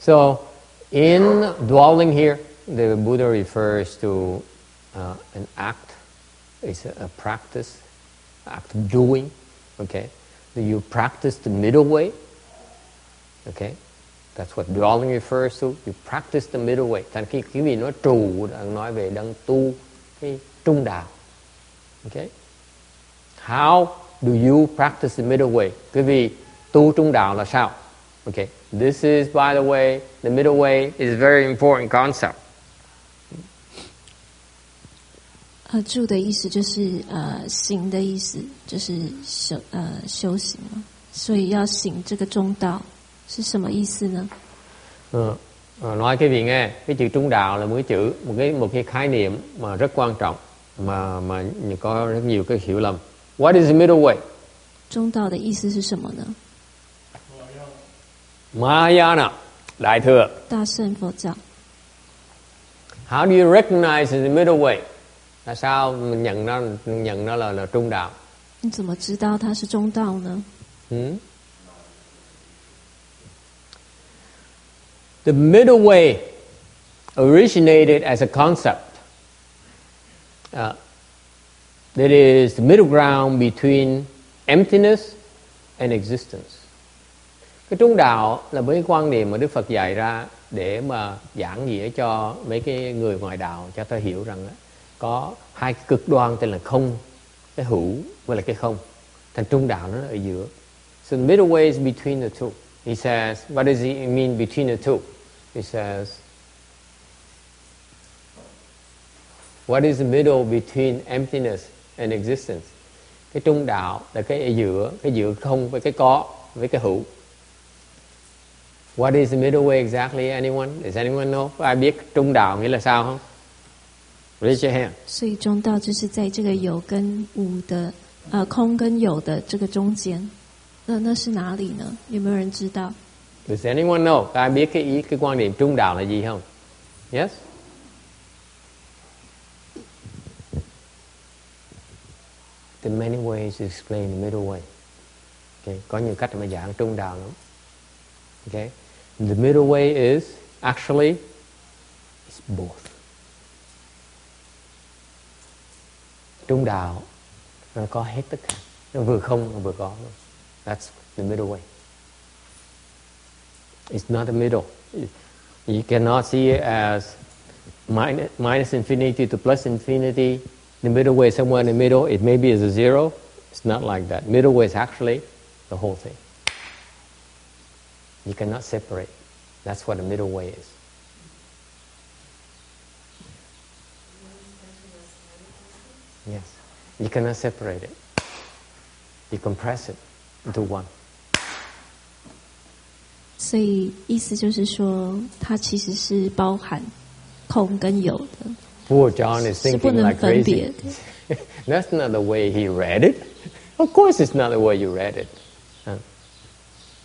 So in dwelling here, the Buddha refers to uh, an act. It's a, a practice, act of doing. Okay. You practice the middle way? Okay. That's what dwelling refers to. You practice the middle way. Thành khi quý vị nói trù đang nói về đang tu cái trung đạo. Okay. How do you practice the middle way? Quý vị tu trung đạo là sao? Okay. This is, by the way, the middle way is a very important concept. 呃，住的意思就是呃行的意思，就是修呃修行嘛。所以要行这个中道是什么意思呢？ Ờ, ờ, nói cái vị nghe cái chữ trung đạo là một cái chữ một cái một cái khái niệm mà rất quan trọng mà mà có rất nhiều cái hiểu lầm. What is the middle way? 中道的意思是什么呢？ Mahayana, đại thừa. 大乘佛教。 How do you recognize the middle way? Là sao mình nhận nó mình nhận nó là là trung đạo? 你怎么知道它是中道呢？ Hmm? The middle way originated as a concept. Uh, that is the middle ground between emptiness and existence. Cái trung đạo là mấy cái quan niệm mà Đức Phật dạy ra để mà giảng nghĩa cho mấy cái người ngoài đạo cho ta hiểu rằng đó, có hai cái cực đoan tên là không, cái hữu với là cái không. Thành trung đạo nó ở giữa. So the middle way is between the two. He says, what does he mean between the two? He says, what is the middle between emptiness and existence? Cái trung đạo là cái ở giữa, cái giữa không với cái có, với cái hữu. What is the middle way exactly? Anyone? Does anyone know? Có ai biết trung đạo nghĩa là sao không? Raise your hand. 所以中道就是在这个有跟无的，呃，空跟有的这个中间。那那是哪里呢？有没有人知道？ Does anyone know? Có ai biết cái ý, cái quan điểm trung đạo là gì không? Yes? There are many ways to explain the middle way. Okay. Có nhiều cách mà giảng trung đạo lắm. Okay. The middle way is actually it's both. Trung đạo nó có hết tất cả. Nó vừa không nó vừa có luôn. That's the middle way. It's not a middle. You cannot see it as minus, minus infinity to plus infinity. The middle way is somewhere in the middle. It maybe is a zero. It's not like that. Middle way is actually the whole thing. You cannot separate. That's what a middle way is. Yes. You cannot separate it. You compress it into one. 所以意思就是说，它其实是包含空跟有的， Poor John is 是不 thinking 能 like 分别 crazy. <laughs> 的。 That's not the way he read it. Of course, it's not the way you read it.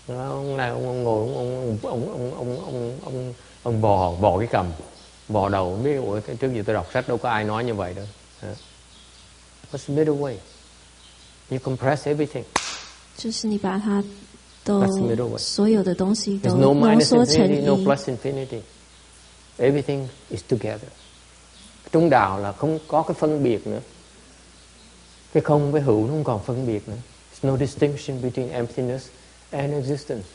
Hả? Ông này ông, ông ngồi ông ông ông ông ông ông ông, ông bò bò cái cầm bò đầu không biết ủa cái trước giờ tôi đọc sách đâu có ai nói như vậy đâu. Hả? What's the middle way? You compress everything. 就是你把它都 That's the middle way. 所有的东西都 There's no 浓 minus 缩成 infinity, no 一， plus infinity. Everything is together. Trung đạo là không có cái phân biệt nữa. Cái không với hữu nó không còn phân biệt nữa. There's no distinction between emptiness and existence.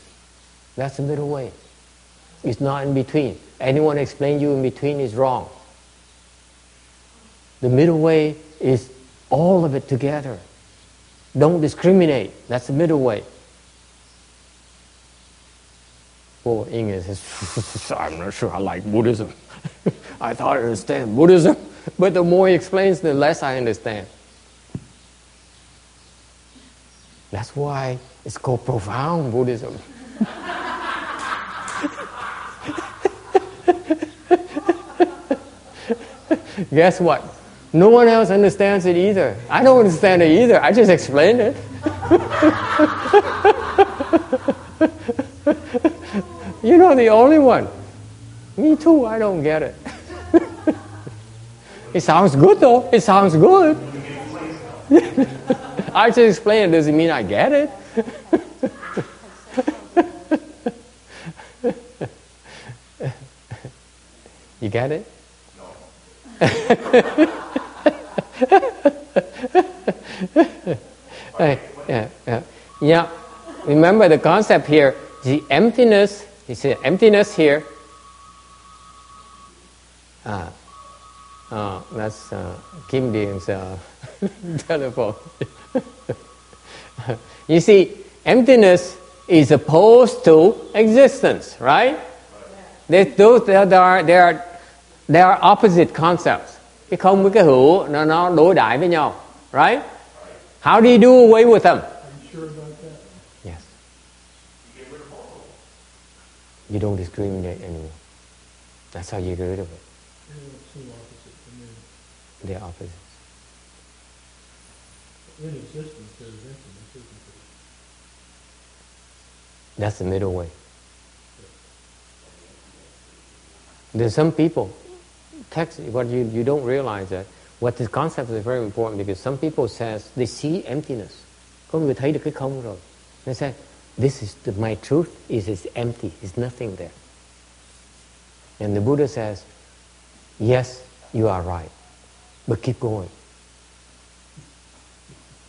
That's the middle way. It's not in between. Anyone explain you in between is wrong. The middle way is all of it together. Don't discriminate. That's the middle way. Poor Inge says, I'm not sure I like Buddhism. <laughs> I thought I understand Buddhism, <laughs> but the more he explains, the less I understand. That's why it's called profound Buddhism. <laughs> Guess what? No one else understands it either. I don't understand it either. I just explained it. <laughs> You're not the only one. Me too, I don't get it. <laughs> it sounds good though. It sounds good. I just explain it doesn't mean I get it. you get it? <laughs> Hey, yeah, yeah. Yeah. Remember the concept here, the emptiness, you see emptiness here. Ah, oh, that's uh, Kim Dien's uh, <laughs> telephone. <laughs> you see, emptiness is opposed to existence, right? They, those, there, are, there, are, there are opposite concepts. Cái không với cái hữu nó, nó đối đãi với nhau, right? How do you do away with them? You sure? Yes. You don't discriminate anymore. That's how you get rid of it. They don't seem opposite to me. They're opposites. In existence, is emptiness, isn't there? That's the middle way. There's some people, Tex, what you, you don't realize that what this concept is very important because some people says they see emptiness. They say, this is the, my truth is it's empty, it's nothing there. And the Buddha says, yes, you are right, but keep going.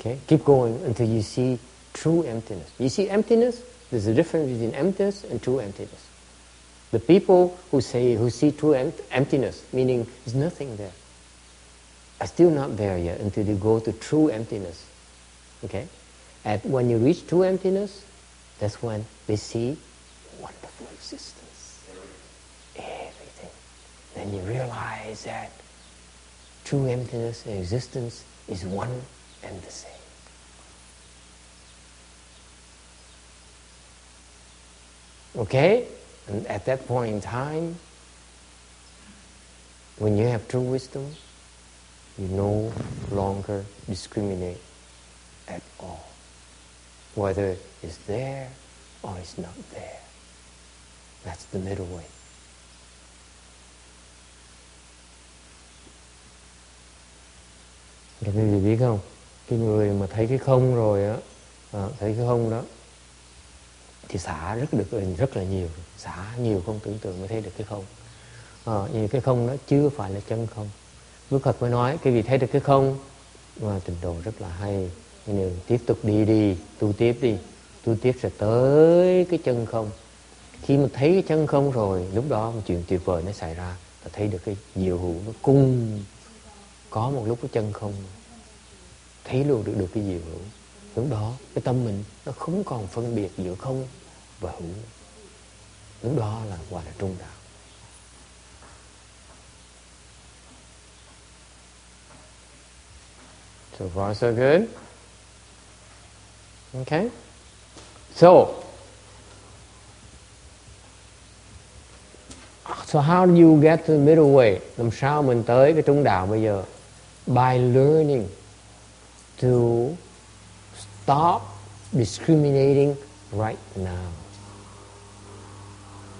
Okay, keep going until you see true emptiness. You see emptiness? There's a difference between emptiness and true emptiness. The people who say who see true em- emptiness, meaning there's nothing there, are still not there yet until they go to true emptiness. Okay, and when you reach true emptiness, that's when they see wonderful existence, everything. Then you realize that true emptiness and existence is one and the same. Okay? And at that point in time, when you have true wisdom, you no longer discriminate at all. Whether it's there or it's not there. That's the middle way. Các quý vị biết không? Cái người mà thấy cái không rồi á, à, thấy cái không đó, thì xả rất được rất là nhiều, xả nhiều không tưởng tượng mới thấy được cái không. Ờ, à, nhưng cái không nó chưa phải là chân không. Đức Phật mới nói, cái vị thấy được cái không, mà trình độ rất là hay. Nên tiếp tục đi đi, tu tiếp đi, tu tiếp sẽ tới cái chân không. Khi mà thấy cái chân không rồi, lúc đó một chuyện tuyệt vời nó xảy ra, ta thấy được cái diệu hữu nó cung có một lúc cái chân không thấy luôn được được cái diệu hữu lúc đó cái tâm mình nó không còn phân biệt giữa không và hữu lúc đó là quả là trung đạo So far, so good. Okay. So, so how do you get to the middle way? Làm sao mình tới cái trung đạo bây giờ? By learning to stop discriminating right now.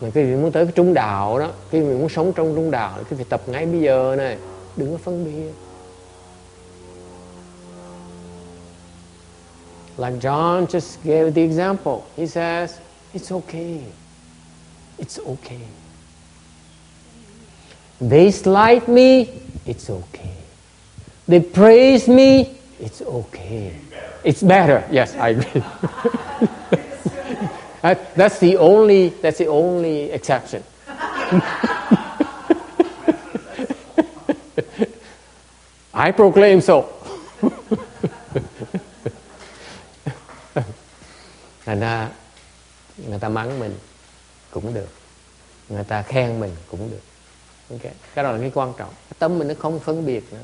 Mà quý vị muốn tới cái trung đạo đó, quý vị muốn sống trong trung đạo, quý vị tập ngay bây giờ này, đừng có phân biệt. Like John just gave the example. He says, it's okay. It's okay. They slight me, it's okay. They praise me, it's okay. It's better. Yes, I agree. <laughs> that, that's the only that's the only exception. <laughs> I proclaim so. <laughs> Thành ra người ta mắng mình cũng được. Người ta khen mình cũng được. Okay. Cái đó là cái quan trọng. Tâm mình nó không phân biệt nữa.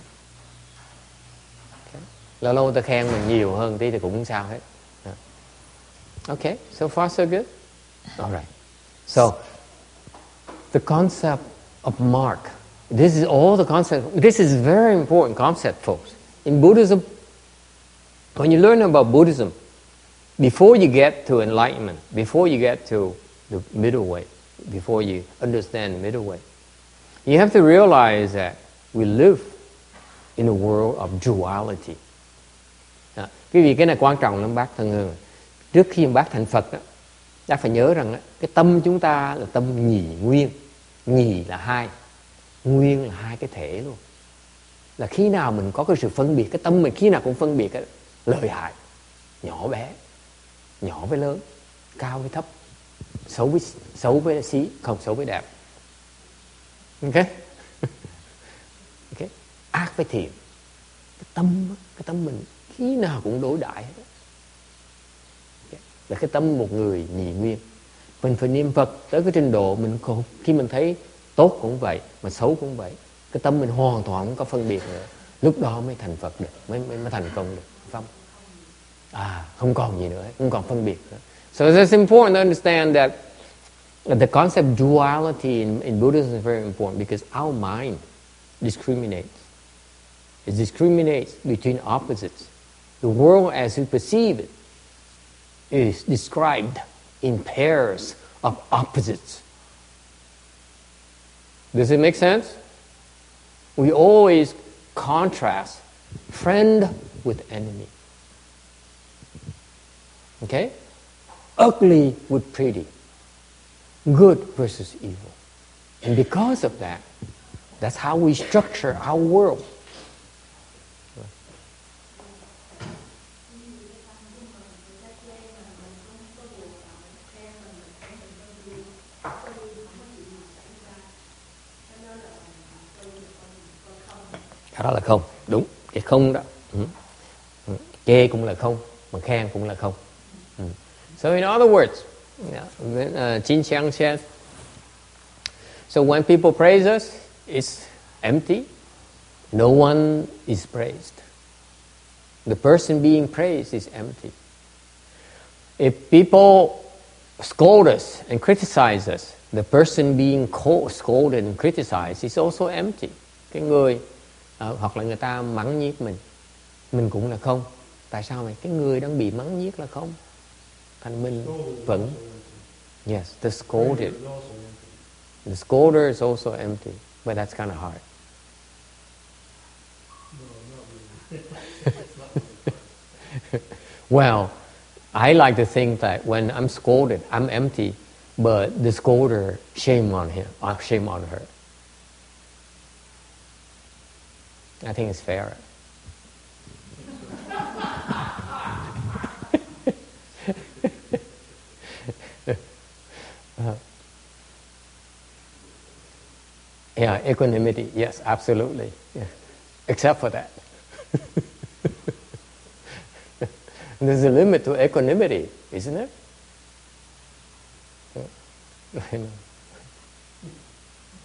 Okay. Lâu lâu người ta khen mình nhiều hơn tí thì cũng không sao hết. Okay, so far so good? All right. So, the concept of mark. This is all the concept. This is very important concept, folks. In Buddhism, when you learn about Buddhism, before you get to enlightenment, before you get to the middle way, before you understand the middle way, you have to realize that we live in a world of duality. Cái vì cái này quan trọng lắm bác thân hương. Trước khi bác thành Phật đó, bác phải nhớ rằng đó, cái tâm chúng ta là tâm nhì nguyên. Nhì là hai, nguyên là hai cái thể luôn. Là khi nào mình có cái sự phân biệt, cái tâm mình khi nào cũng phân biệt cái lợi hại, nhỏ bé, nhỏ với lớn, cao với thấp, xấu với xấu với xí, không xấu với đẹp. Ok? <laughs> ok? Ác với thiện. Cái tâm, cái tâm mình khi nào cũng đối đại hết. Là cái tâm một người nhị nguyên. Mình phải niệm Phật tới cái trình độ mình còn khi mình thấy tốt cũng vậy, mà xấu cũng vậy. Cái tâm mình hoàn toàn không có phân biệt nữa. Lúc đó mới thành Phật được, mới mới, mới thành công được. Không? À, không còn gì nữa, không còn phân biệt nữa. So it's important to understand that the concept duality in, in Buddhism is very important because our mind discriminates. It discriminates between opposites. The world as we perceive it is described in pairs of opposites. Does it make sense? We always contrast friend with enemy. Okay? Ugly with pretty. Good versus evil. And because of that, that's how we structure our world. Cái đó là không, đúng, cái không đó. Ừ. Ừ. Chê cũng là không, mà khen cũng là không. Ừ. So in other words, yeah, uh, Jin Qiang says, so when people praise us, it's empty. No one is praised. The person being praised is empty. If people scold us and criticize us, the person being scolded and criticized is also empty. Cái người uh, hoặc là người ta mắng nhiếc mình, mình cũng là không. Tại sao mày Cái người đang bị mắng nhiếc là không. Thành mình vẫn Yes, the scolded. The scolder is also empty, but that's kind of hard. <laughs> well, I like to think that when I'm scolded, I'm empty, but the scolder, shame on him, uh, shame on her. I think it's fair. <laughs> uh, yeah, equanimity, yes, absolutely. Yeah. Except for that. <laughs> There's a limit to equanimity, isn't there?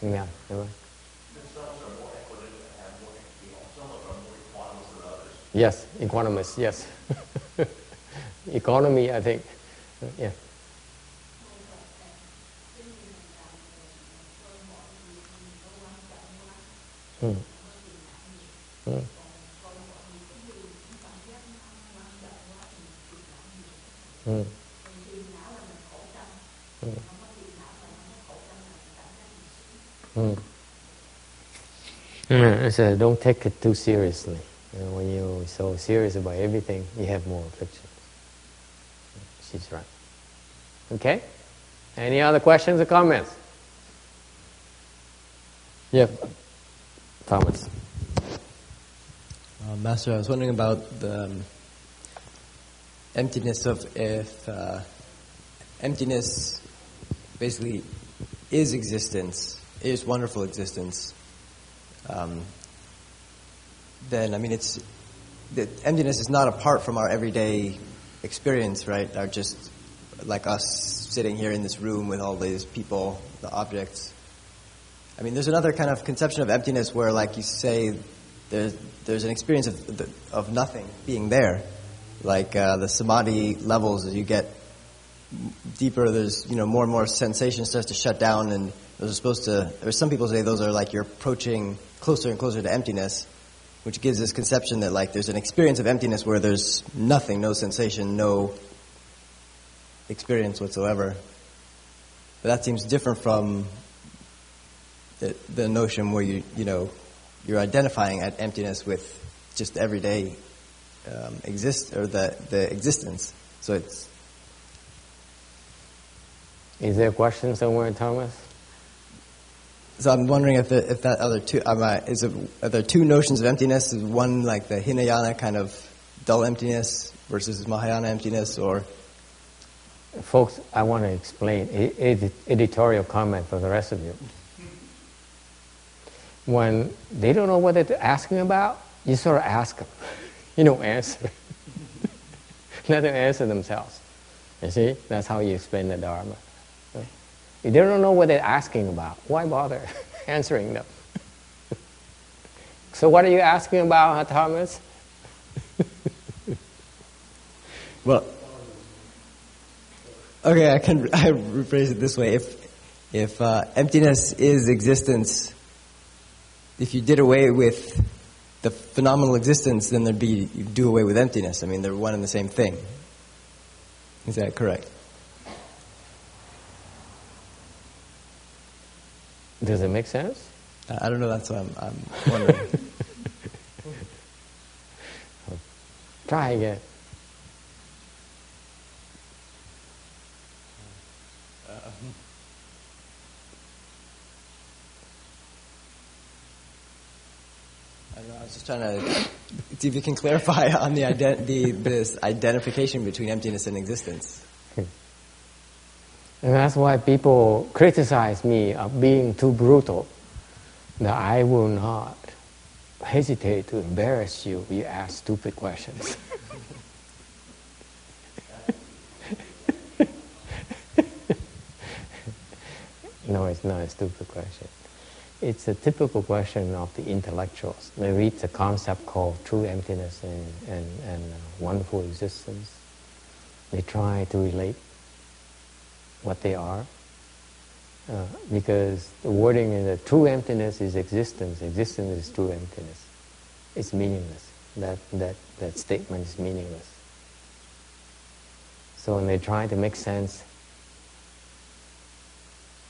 Yeah. <laughs> Yes, equanimous, yes. Economy, I think. Yeah. Hmm. Hmm. Hmm. Hmm. Hmm. So don't take it too seriously. You know, when you're so serious about everything, you have more afflictions. She's right. Okay? Any other questions or comments? Yep. Thomas. Uh, Master, I was wondering about the um, emptiness of if uh, emptiness basically is existence, is wonderful existence. Um, then I mean, it's the emptiness is not apart from our everyday experience, right? Are just like us sitting here in this room with all these people, the objects. I mean, there's another kind of conception of emptiness where, like you say, there's there's an experience of of nothing being there, like uh, the samadhi levels as you get deeper. There's you know more and more sensation starts to shut down, and those are supposed to. Or some people say those are like you're approaching closer and closer to emptiness, which gives this conception that like there's an experience of emptiness where there's nothing, no sensation, no experience whatsoever. But that seems different from the, the notion where you you know you're identifying at emptiness with just everyday um, exist or the the existence. So it's. Is there a question somewhere, Thomas? So I'm wondering if, the, if that other two is are there two notions of emptiness? Is one like the Hinayana kind of dull emptiness versus Mahayana emptiness, or folks? I want to explain ed- editorial comment for the rest of you. When they don't know what they're asking about, you sort of ask them. <laughs> You don't answer. <laughs> Let them answer themselves. You see, that's how you explain the Dharma. If they don't know what they're asking about, why bother <laughs> answering them? so, what are you asking about, Thomas? <laughs> well, okay, I can <laughs> I rephrase it this way: if if uh, emptiness is existence, if you did away with the phenomenal existence, then there'd be you do away with emptiness. I mean, they're one and the same thing. Is that correct? Does it make sense? I don't know. That's what I'm, I'm wondering. <laughs> Try again. I. I was just trying to see if you can clarify on the, ident- the this identification between emptiness and existence. And that's why people criticize me of being too brutal. That I will not hesitate to embarrass you if you ask stupid questions. <laughs> no, it's not a stupid question. It's a typical question of the intellectuals. They read the concept called true emptiness and, and, and wonderful existence. They try to relate what they are. Uh, because the wording in the true emptiness is existence. Existence is true emptiness. It's meaningless. That, that, that statement is meaningless. So when they try to make sense,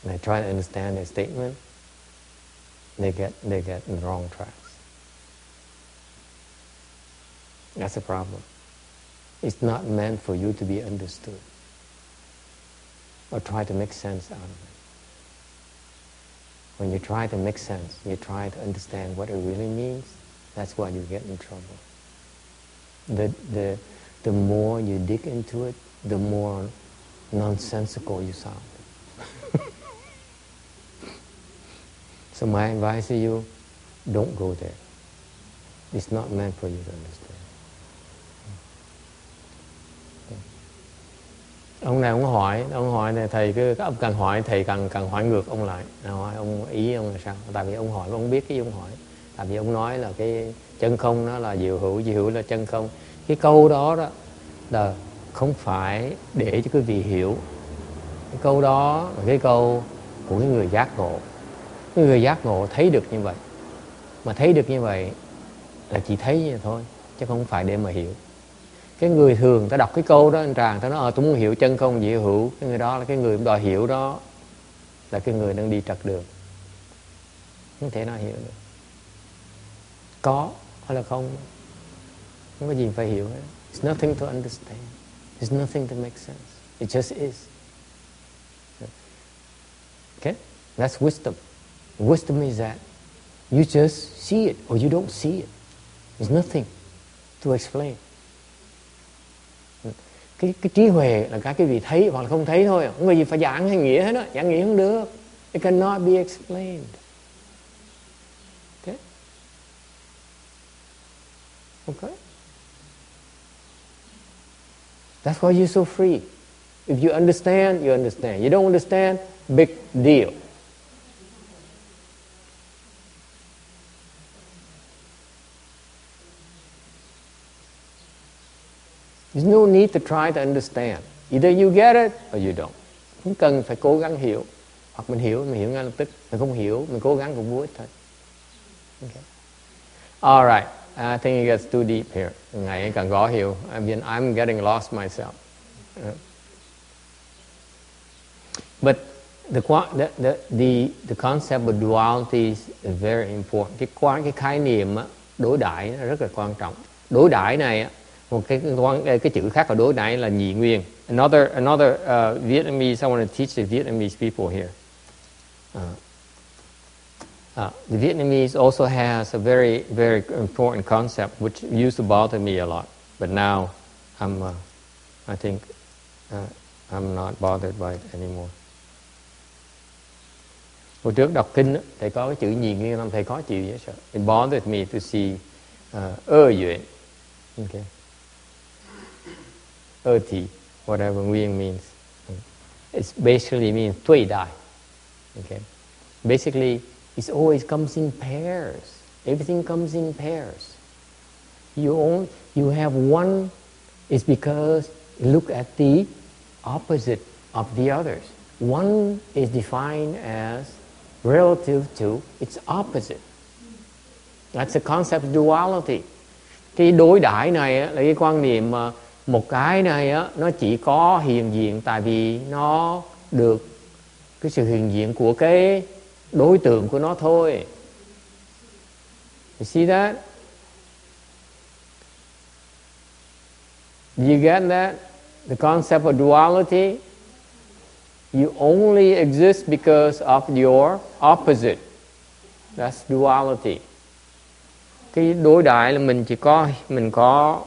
and they try to understand their statement, they get, they get in the wrong tracks. That's a problem. It's not meant for you to be understood or try to make sense out of it. When you try to make sense, you try to understand what it really means, that's why you get in trouble. The, the, the more you dig into it, the more nonsensical you sound. <laughs> so my advice to you, don't go there. It's not meant for you to understand. Ông này ông hỏi ông hỏi này, thầy cứ ông càng hỏi, thầy càng càng hỏi ngược ông lại. Hỏi, ông ý ông là sao? Tại vì ông hỏi, ông biết cái ông hỏi. Tại vì ông nói là cái chân không nó là diệu hữu diệu hữu là chân không. Cái câu đó đó là không phải để cho quý vị hiểu. Cái câu đó là cái câu của cái người giác ngộ. Cái người giác ngộ thấy được như vậy. Mà thấy được như vậy là chỉ thấy như thôi, chứ không phải để mà hiểu cái người thường ta đọc cái câu đó, anh tràng, ta nói ờ tôi muốn hiểu chân không diệu hữu. Cái người đó là cái người đòi hiểu đó là cái người đang đi trật đường. Không thể nào hiểu được. Có hay là không? Không có gì phải hiểu hết. It's nothing to understand. It's nothing to make sense. It just is. Okay? That's wisdom. Wisdom is that you just see it or you don't see it. There's nothing to explain cái, cái trí huệ là các cái vị thấy hoặc là không thấy thôi. Không có gì phải giảng hay nghĩa hết á giảng nghĩa không được. It cannot be explained. Okay okay that's why you're so free. If you understand you understand. You don't understand big deal. There's no need to try to understand. Either you get it or you don't. Không cần phải cố gắng hiểu. Hoặc mình hiểu, mình hiểu ngay lập tức. Mình không hiểu, mình cố gắng cũng vô ích thôi. Okay. All right. I think it gets too deep here. Ngày càng gõ hiểu. I mean, I'm getting lost myself. Uh, but the, the, the, the, the concept of duality is very important. Cái, quan, cái khái niệm đối đãi rất là quan trọng. Đối đãi này một cái cái, cái chữ khác ở đối đãi là nhị nguyên another another uh, Vietnamese I want to teach the Vietnamese people here uh, uh, the Vietnamese also has a very very important concept which used to bother me a lot but now I'm uh, I think uh, I'm not bothered by it anymore Hồi trước đọc kinh thầy có cái chữ nhị nguyên năm thầy có chịu vậy sợ. It bothered me to see uh, ơ duyện. Okay. Ati, whatever Nguyen means. It basically means Tui Dai. Okay? Basically, it always comes in pairs. Everything comes in pairs. You, only, you have one, it's because look at the opposite of the others. One is defined as relative to its opposite. That's the concept of duality. Cái đối đãi này là cái quan niệm một cái này á, nó chỉ có hiện diện tại vì nó được cái sự hiện diện của cái đối tượng của nó thôi. You see that? You get that? The concept of duality? You only exist because of your opposite. That's duality. Cái đối đại là mình chỉ có mình có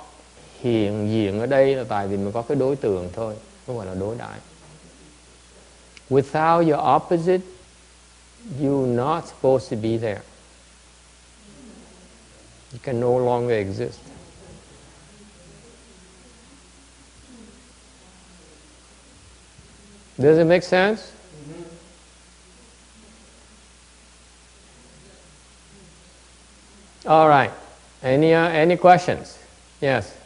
hiện diện ở đây là tại vì mình có cái đối tượng thôi, không gọi là đối đại. Without your opposite, you're not supposed to be there. You can no longer exist. Does it make sense? All right. Any uh, any questions? Yes.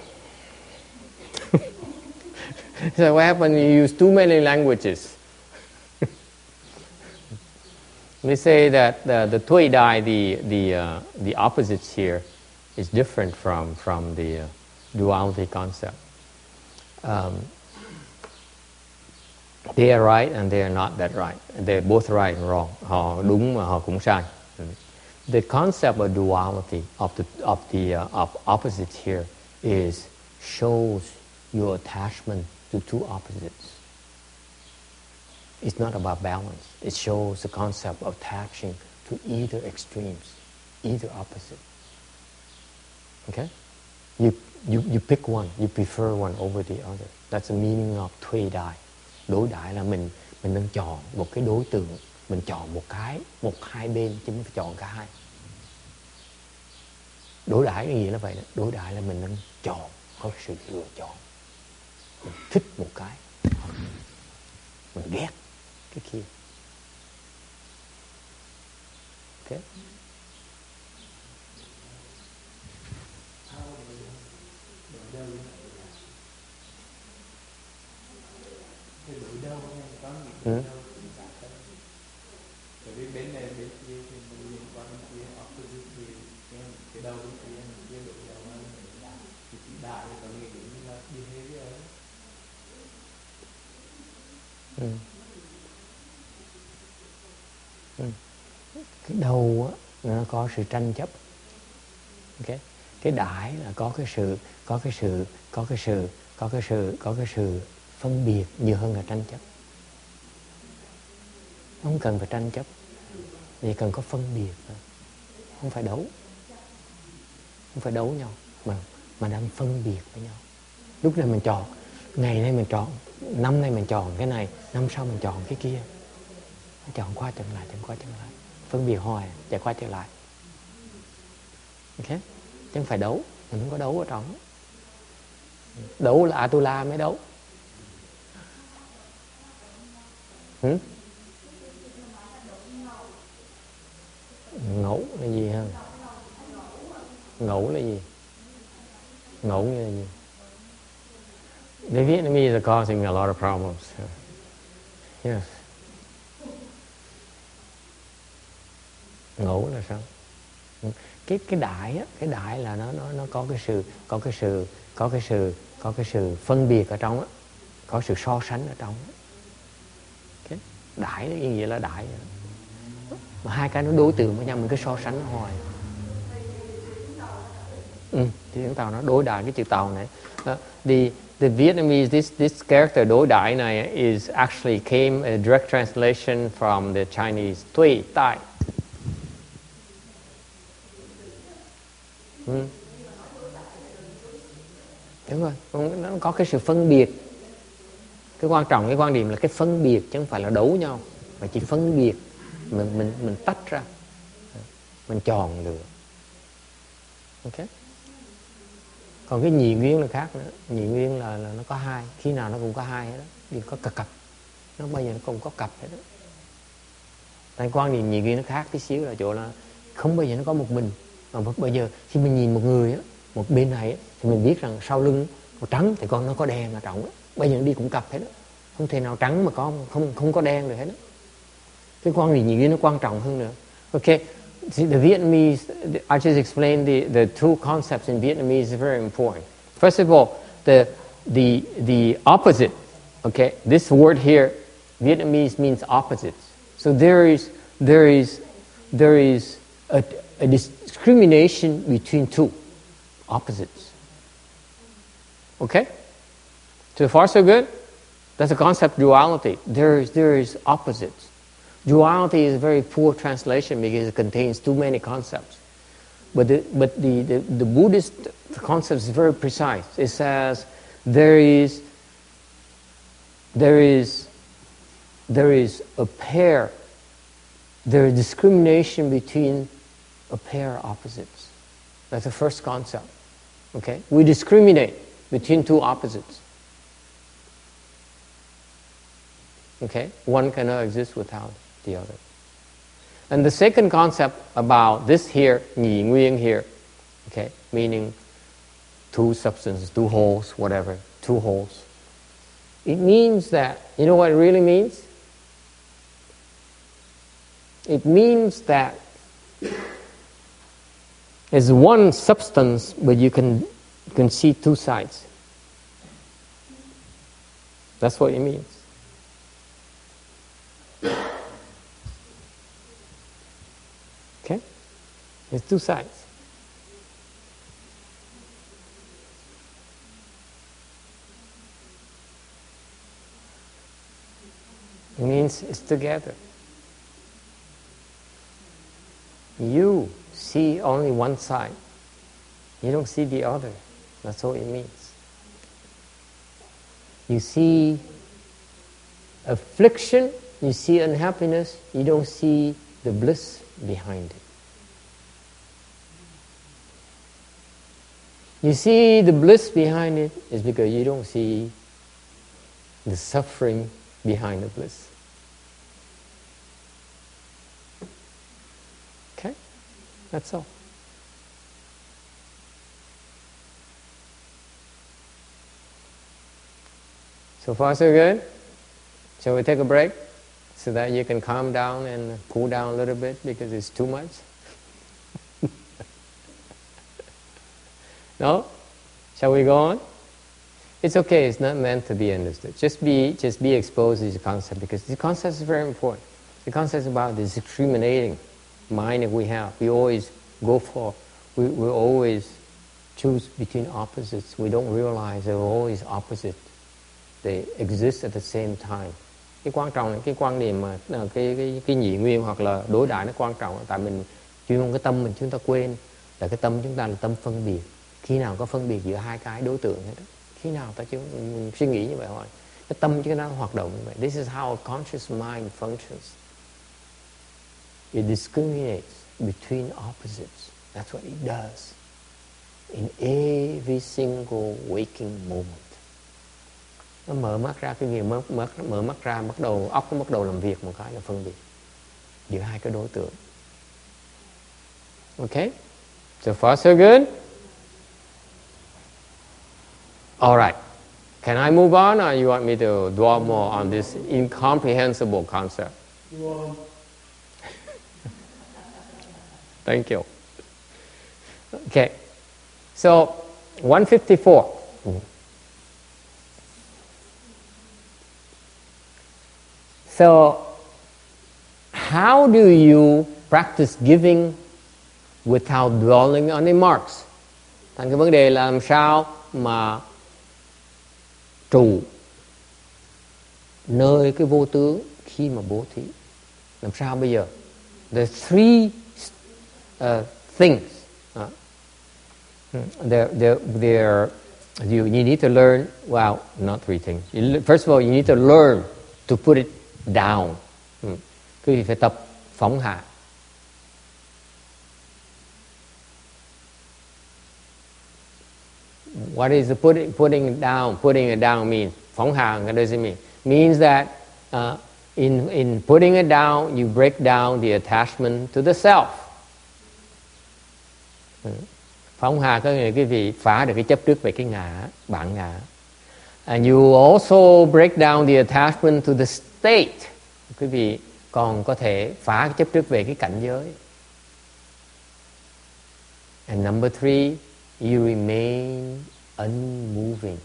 <laughs> so what happened? You use too many languages. <laughs> we say that the, the Tui Dai, the, the, uh, the opposites here, is different from, from the uh, duality concept. Um, they are right and they are not that right. They're both right and wrong. Họ đúng mà họ cũng sai. The concept of duality of the of the uh, of opposites here is shows your attachment to two opposites. It's not about balance. It shows the concept of attaching to either extremes, either opposite. Okay? You, you, you pick one, you prefer one over the other. That's the meaning of thuê đại. Đối đại là mình mình đang chọn một cái đối tượng, mình chọn một cái, một hai bên chứ không phải chọn cả hai. Đối đại cái gì là vậy đó. Đối đại là mình đang chọn, có sự lựa chọn mình thích một cái. Mình ghét cái kia. Thế. Ừ. đầu á, nó có sự tranh chấp. Okay. cái đại là có cái sự, có cái sự, có cái sự, có cái sự, có cái sự phân biệt nhiều hơn là tranh chấp. Không cần phải tranh chấp, chỉ cần có phân biệt thôi. Không phải đấu. Không phải đấu nhau, mà mà đang phân biệt với nhau. Lúc này mình chọn, ngày nay mình chọn, năm nay mình chọn cái này, năm sau mình chọn cái kia. Chọn qua chọn lại, chọn qua chọn lại phân biệt hoài chạy qua trở lại ok, chứ không phải đấu, mình không có đấu ở trong đấu là atula mới đấu ừ? ngẫu là gì hơn ngẫu là gì ngẫu như là gì The Vietnamese are causing a lot of problems. Yes. Ngủ là sao? Cái cái đại á, cái đại là nó nó nó có cái sự có cái sự có cái sự có cái sự phân biệt ở trong á, có sự so sánh ở trong. Á. Đại nó nghĩa vậy là đại. Mà hai cái nó đối tượng với nhau mình cứ so sánh hoài. Ừ, thì tiếng Tàu nó đối đại cái chữ Tàu này. Uh, the the Vietnamese this this character đối đại này is actually came a direct translation from the Chinese tui tai. Ừ. Đúng rồi, nó có cái sự phân biệt. Cái quan trọng cái quan điểm là cái phân biệt chứ không phải là đấu nhau. mà chỉ phân biệt. Mình mình mình tách ra. Mình chọn được ok? Còn cái nhị nguyên là khác nữa. Nhị nguyên là, là nó có hai. Khi nào nó cũng có hai hết đó đừng có cặp cặp. Nó bây giờ nó cũng có cặp hết đó tại quan niệm nhị nguyên nó khác tí xíu là chỗ là không bao giờ nó có một mình mà bây giờ khi mình nhìn một người á một bên này á, thì mình biết rằng sau lưng màu trắng thì con nó có đen là trọng á. Bây giờ đi cũng cặp hết đó không thể nào trắng mà có không không có đen được hết đó cái quan điểm nhìn nó quan trọng hơn nữa. Ok See, the Vietnamese, I just explained the, the two concepts in Vietnamese is very important. First of all, the, the, the opposite, okay, this word here, Vietnamese means opposites. So there is, there is, there is a, a discrimination between two opposites. Okay? So far so good? That's a concept duality. There is, there is opposites. Duality is a very poor translation because it contains too many concepts. But the, but the, the, the Buddhist concept is very precise. It says there is, there is, there is a pair, there is discrimination between a pair of opposites. That's the first concept. Okay? We discriminate between two opposites. Okay? One cannot exist without the other. And the second concept about this here, nhị nguyên here, okay, meaning two substances, two wholes, whatever, two wholes. It means that, you know what it really means? It means that it's one substance, but you can, you can see two sides. That's what it means. Okay? There's two sides. It means it's together. You see only one side. You don't see the other. That's all it means. You see affliction, you see unhappiness, you don't see the bliss behind it. You see the bliss behind it is because you don't see the suffering behind the bliss. Okay? That's all. So far, so good? Shall we take a break so that you can calm down and cool down a little bit because it's too much? <laughs> No? Shall we go on? It's okay, it's not meant to be understood. Just be, just be exposed to the concept because the concept is very important. The concept is about discriminating mind that we have. We always go for, we, we always choose between opposites. We don't realize they're always opposite. They exist at the same time. Cái quan trọng là cái quan niệm mà ờ, cái cái cái nhị nguyên hoặc là đối đãi nó quan trọng tại mình chuyên cái tâm mình chúng ta quên là cái tâm chúng ta là tâm phân biệt khi nào có phân biệt giữa hai cái đối tượng hết đó. khi nào ta chứ suy nghĩ như vậy thôi cái tâm chúng ta hoạt động như vậy this is how a conscious mind functions it discriminates between opposites that's what it does in every single waking moment nó mở mắt ra cái gì mở, mở, mở mắt ra bắt đầu óc nó bắt đầu làm việc một cái là phân biệt giữa hai cái đối tượng okay so far so good All right. Can I move on or you want me to dwell more on this incomprehensible concept? Thank you. Okay. So, 154. So, how do you practice giving without dwelling on the marks? Thành cái vấn đề là làm sao mà trụ nơi cái vô tướng khi mà bố thí làm sao bây giờ the three things. Uh, they're, they're, they're, you, need to learn well not three things. You, first of all you need to learn to put it down. Hmm. quý vị phải tập phóng hạ. What is the putting putting it down? Putting it down means phóng hạ. What does it mean? Means that uh, in in putting it down you break down the attachment to the self Ừ. phóng hà có nghĩa quý vị phá được cái chấp trước về cái ngã, bản ngã. And you also break down the attachment to the state. Quý vị còn có thể phá cái chấp trước về cái cảnh giới. And number three, you remain unmoving.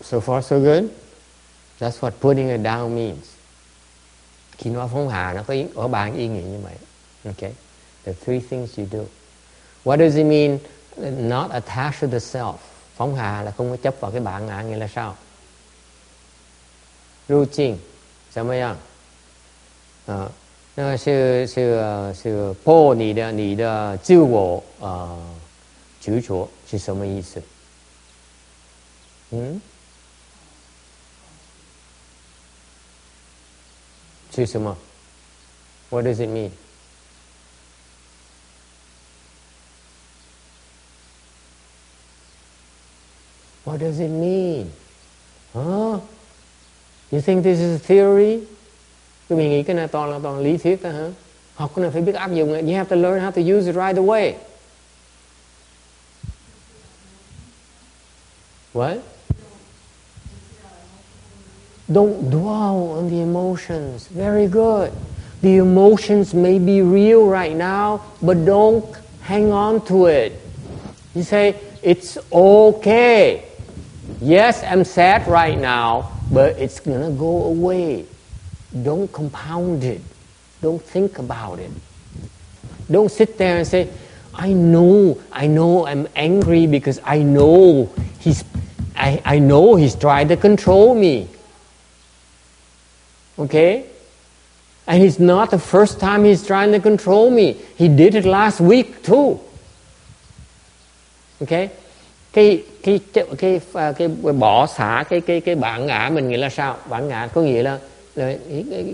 So far, so good. That's what putting it down means khi nói phóng hạ nó có ý, ở bàn ý nghĩa như vậy okay the three things you do what does it mean not attached to the self phóng hạ là không có chấp vào cái bản ngã nghĩa là sao 入境怎么样？啊，那是是是破你的你的自我啊执着是什么意思？嗯？ Tusama. What does it mean? What does it mean? Huh? You think this is theory? Các bạn nghĩ cái này toàn là toàn lý thuyết đó hả? Học cái này phải biết áp dụng. You have to learn how to use it right away. What? Don't dwell on the emotions. Very good. The emotions may be real right now, but don't hang on to it. You say, it's okay. Yes, I'm sad right now, but it's going to go away. Don't compound it. Don't think about it. Don't sit there and say, I know, I know I'm angry because I know he's, I, I know he's trying to control me. Okay? And it's not the first time he's trying to control me. He did it last week too. Okay? Cái cái cái cái, cái bỏ xả cái cái cái bản ngã mình nghĩa là sao? Bản ngã có nghĩa là, là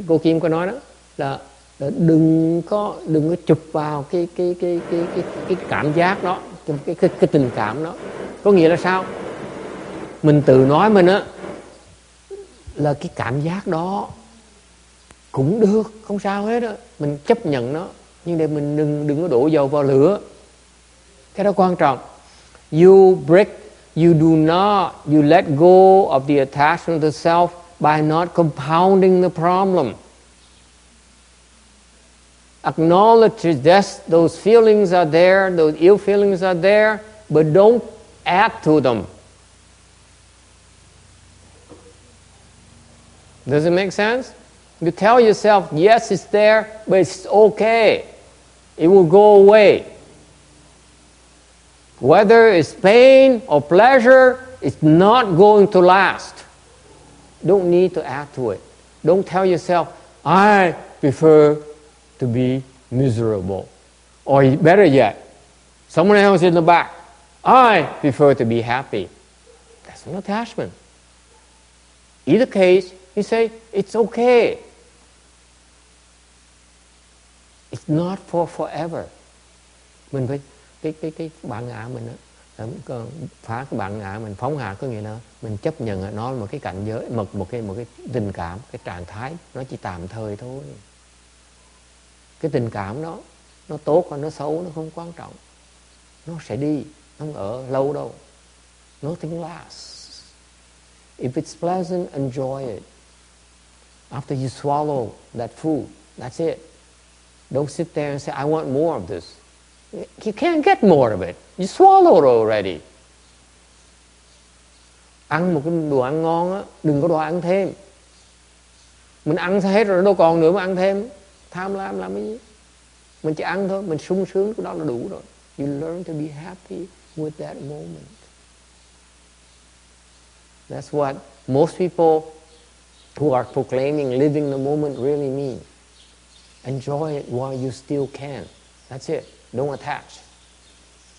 cô Kim có nói đó là, là đừng có đừng có chụp vào cái cái cái cái cái, cái cảm giác đó, cái, cái cái cái tình cảm đó. Có nghĩa là sao? Mình tự nói mình á là cái cảm giác đó cũng được, không sao hết đó mình chấp nhận nó, nhưng để mình đừng đừng có đổ dầu vào lửa. Cái đó quan trọng. You break, you do not, you let go of the attachment to self by not compounding the problem. Acknowledge that those feelings are there, those ill feelings are there, but don't add to them. Does it make sense? You tell yourself, yes, it's there, but it's okay. It will go away. Whether it's pain or pleasure, it's not going to last. Don't need to add to it. Don't tell yourself, I prefer to be miserable. Or better yet, someone else in the back, I prefer to be happy. That's an attachment. Either case, He say, it's okay. It's not for forever. Mình phải cái cái cái bản ngã mình đó, phá cái bản ngã mình phóng hạ có nghĩa là mình chấp nhận nó là một cái cảnh giới một một cái một cái tình cảm cái trạng thái nó chỉ tạm thời thôi. Cái tình cảm đó nó tốt hay nó xấu nó không quan trọng. Nó sẽ đi nó không ở lâu đâu. Nothing lasts. If it's pleasant enjoy it after you swallow that food that's it Don't sit there and say, I want more of this. You can't get more of it. You swallowed already. Ăn một cái đồ ăn ngon á, đừng có đòi ăn thêm. Mình ăn hết rồi đâu còn nữa mà ăn thêm. Tham lam làm cái gì? Mình chỉ ăn thôi, mình sung sướng cái đó là đủ rồi. You learn to be happy with that moment. That's what most people who are proclaiming living the moment really mean. Enjoy it while you still can. That's it. Don't attach.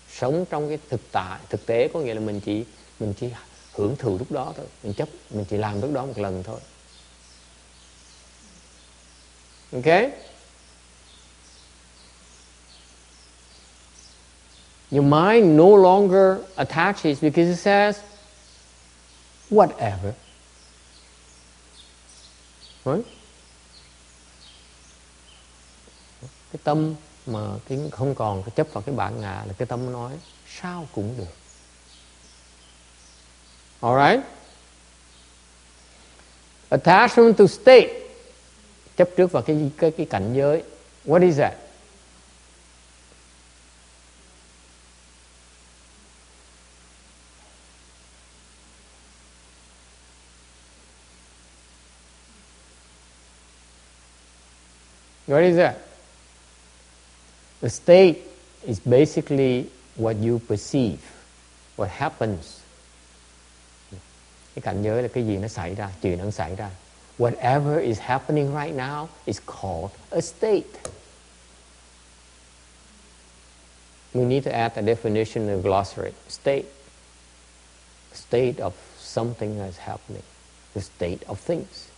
Sống trong cái thực tại, thực tế có nghĩa là mình chỉ mình chỉ hưởng thụ lúc đó thôi mình chấp mình chỉ làm lúc đó một lần thôi okay Your mind no longer attaches because it says, whatever. Right? Cái tâm mà cái không còn cái chấp vào cái bản ngã là cái tâm nói, sao cũng được. Alright? Attachment to state chấp trước vào cái cái cái cảnh giới. What is that? What is that? The state is basically what you perceive, what happens. Cái cảnh giới là cái gì nó xảy ra, chuyện nó xảy ra. Whatever is happening right now is called a state. We need to add a definition in the glossary. State. State of something that's happening. The state of things.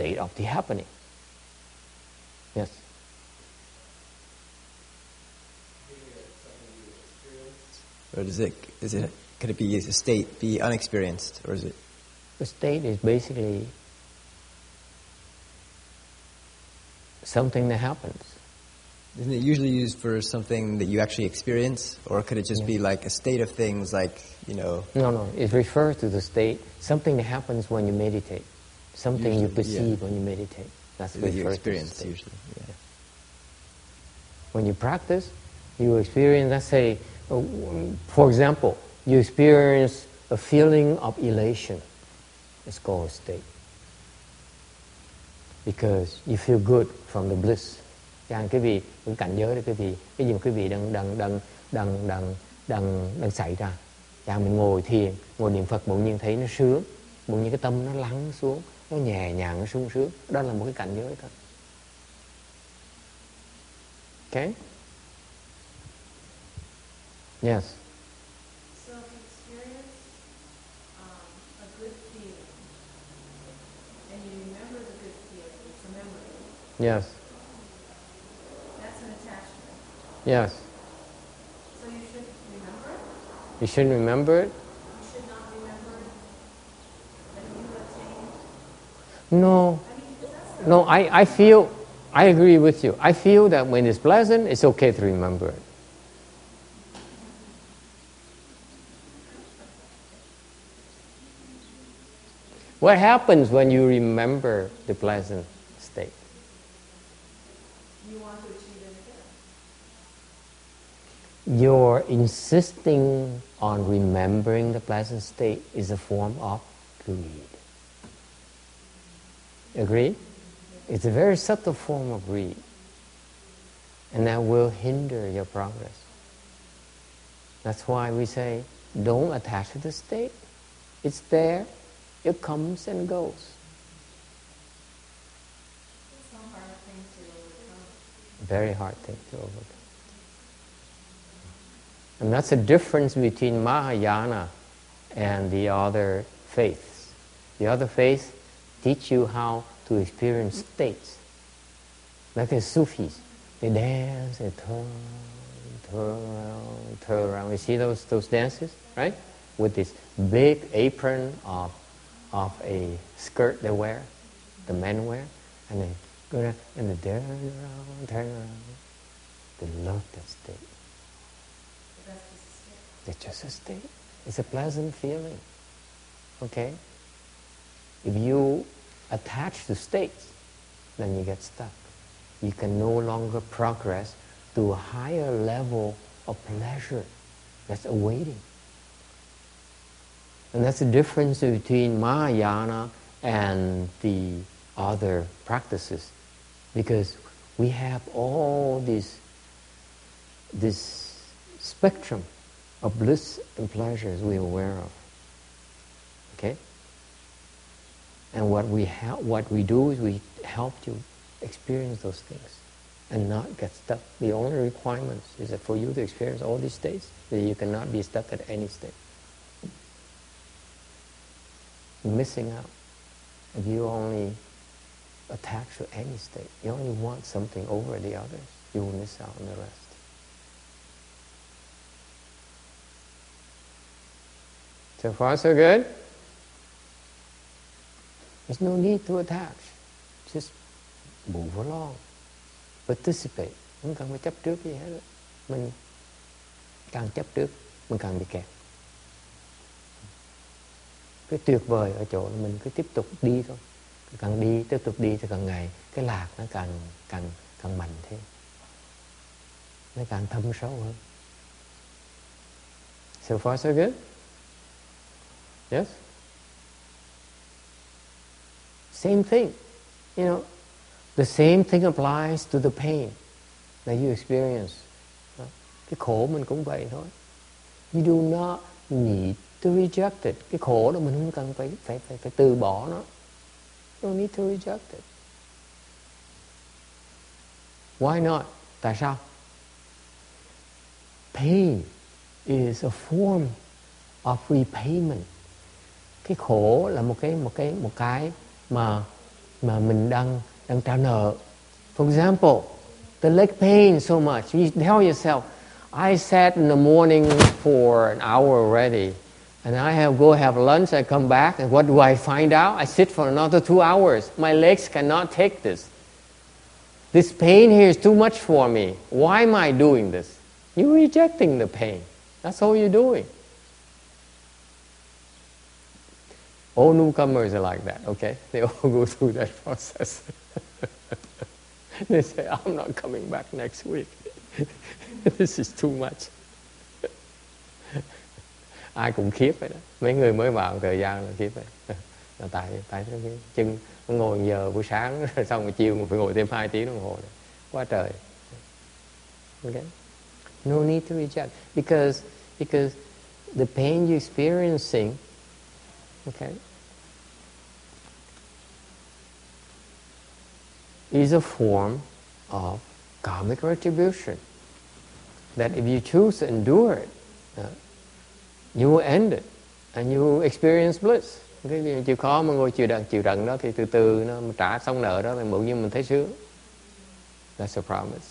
State of the happening. Yes. Or does it, is it, could it be a state be unexperienced, or is it? The state is basically something that happens. Isn't it usually used for something that you actually experience, or could it just Yeah. be like a state of things, like you know? No, no, it refers to the state, something that happens when you meditate, something you Usually, perceive yeah. when you meditate. That's that you the experience state. usually. Yeah. When you practice, you experience, let's say, uh, for example, you experience a feeling of elation. It's called a state. Because you feel good from the bliss. Chẳng cái vị, cái cảnh giới đó cái vị, cái gì mà cái vị đang đang đang đang đang đang đang xảy ra. Chẳng mình ngồi thiền, ngồi niệm Phật bỗng nhiên thấy nó sướng, bỗng nhiên cái tâm nó lắng xuống, nó nhẹ nhàng, nó sung sướng. Đó là một cái cảnh giới thôi. Okay? Yes. So if you experience um, a good feeling, and you remember the good feeling, it's a memory, Yes. that's an attachment. Yes. So you should remember it. You shouldn't remember it. No. No, I, I feel, I agree with you. I feel that when it's pleasant, it's okay to remember it. What happens when you remember the pleasant state? you want to achieve it again. Your insisting on remembering the pleasant state is a form of greed. Agree? It's a very subtle form of greed. And that will hinder your progress. That's why we say, don't attach to the state. It's there, it comes and goes. Hard thing to overcome. Very hard thing to overcome. And that's the difference between Mahayana and the other faiths. The other faiths teach you how to experience states. Like the Sufis, they dance, they turn, turn around, turn around. You see those, those dances, right? With this big apron of, of a skirt they wear, the men wear, and they go down and they turn around, turn around. They love that state. State. It's just a state. It's a pleasant feeling. Okay? If you attach to states, then you get stuck. You can no longer progress to a higher level of pleasure that's awaiting. And that's the difference between Mahayana and the other practices. Because we have all this, this spectrum of bliss and pleasures we're aware of. Okay? And what we, ha- what we do is we help you experience those things. and not get stuck. The only requirement is that for you to experience all these states, that you cannot be stuck at any state. Missing out. If you only attach to any state, you only want something over the others, you will miss out on the rest. So far, so good? There's no need to attach. Just move along. Participate. Không cần phải chấp trước gì hết. Mình càng chấp trước, mình càng bị kẹt. Cái tuyệt vời ở chỗ là mình cứ tiếp tục đi thôi. Càng đi, tiếp tục đi thì càng ngày cái lạc nó càng càng càng mạnh thêm. Nó càng thâm sâu hơn. So far so good? Yes? Same thing. You know, the same thing applies to the pain that you experience. Cái khổ mình cũng vậy thôi. You do not need to reject it. Cái khổ đó mình không cần phải phải phải phải từ bỏ nó. You don't need to reject it. Why not? Tại sao? Pain is a form of repayment. Cái khổ là một cái một cái một cái mà mà mình đang đang trả nợ. For example, the leg pain so much. You tell yourself, I sat in the morning for an hour already, and I have go have lunch. I come back, and what do I find out? I sit for another two hours. My legs cannot take this. This pain here is too much for me. Why am I doing this? You're rejecting the pain. That's all you're doing. All newcomers are like that, okay? <laughs> They all go through that process. <laughs> they say, I'm not coming back next week. <laughs> This is too much. Ai cũng khiếp vậy đó. Mấy người mới vào thời gian là khiếp vậy. Là tại tại cái chân ngồi giờ buổi sáng xong rồi chiều phải ngồi thêm 2 tiếng đồng hồ này. Quá trời. Okay? No need to reject because because the pain you're experiencing okay, is a form of karmic retribution. That if you choose to endure it, uh, you will end it and you will experience bliss. Cái chịu khó mà ngồi chịu đựng chịu đựng đó thì từ từ nó trả xong nợ đó thì bỗng nhiên mình thấy sướng. That's a promise.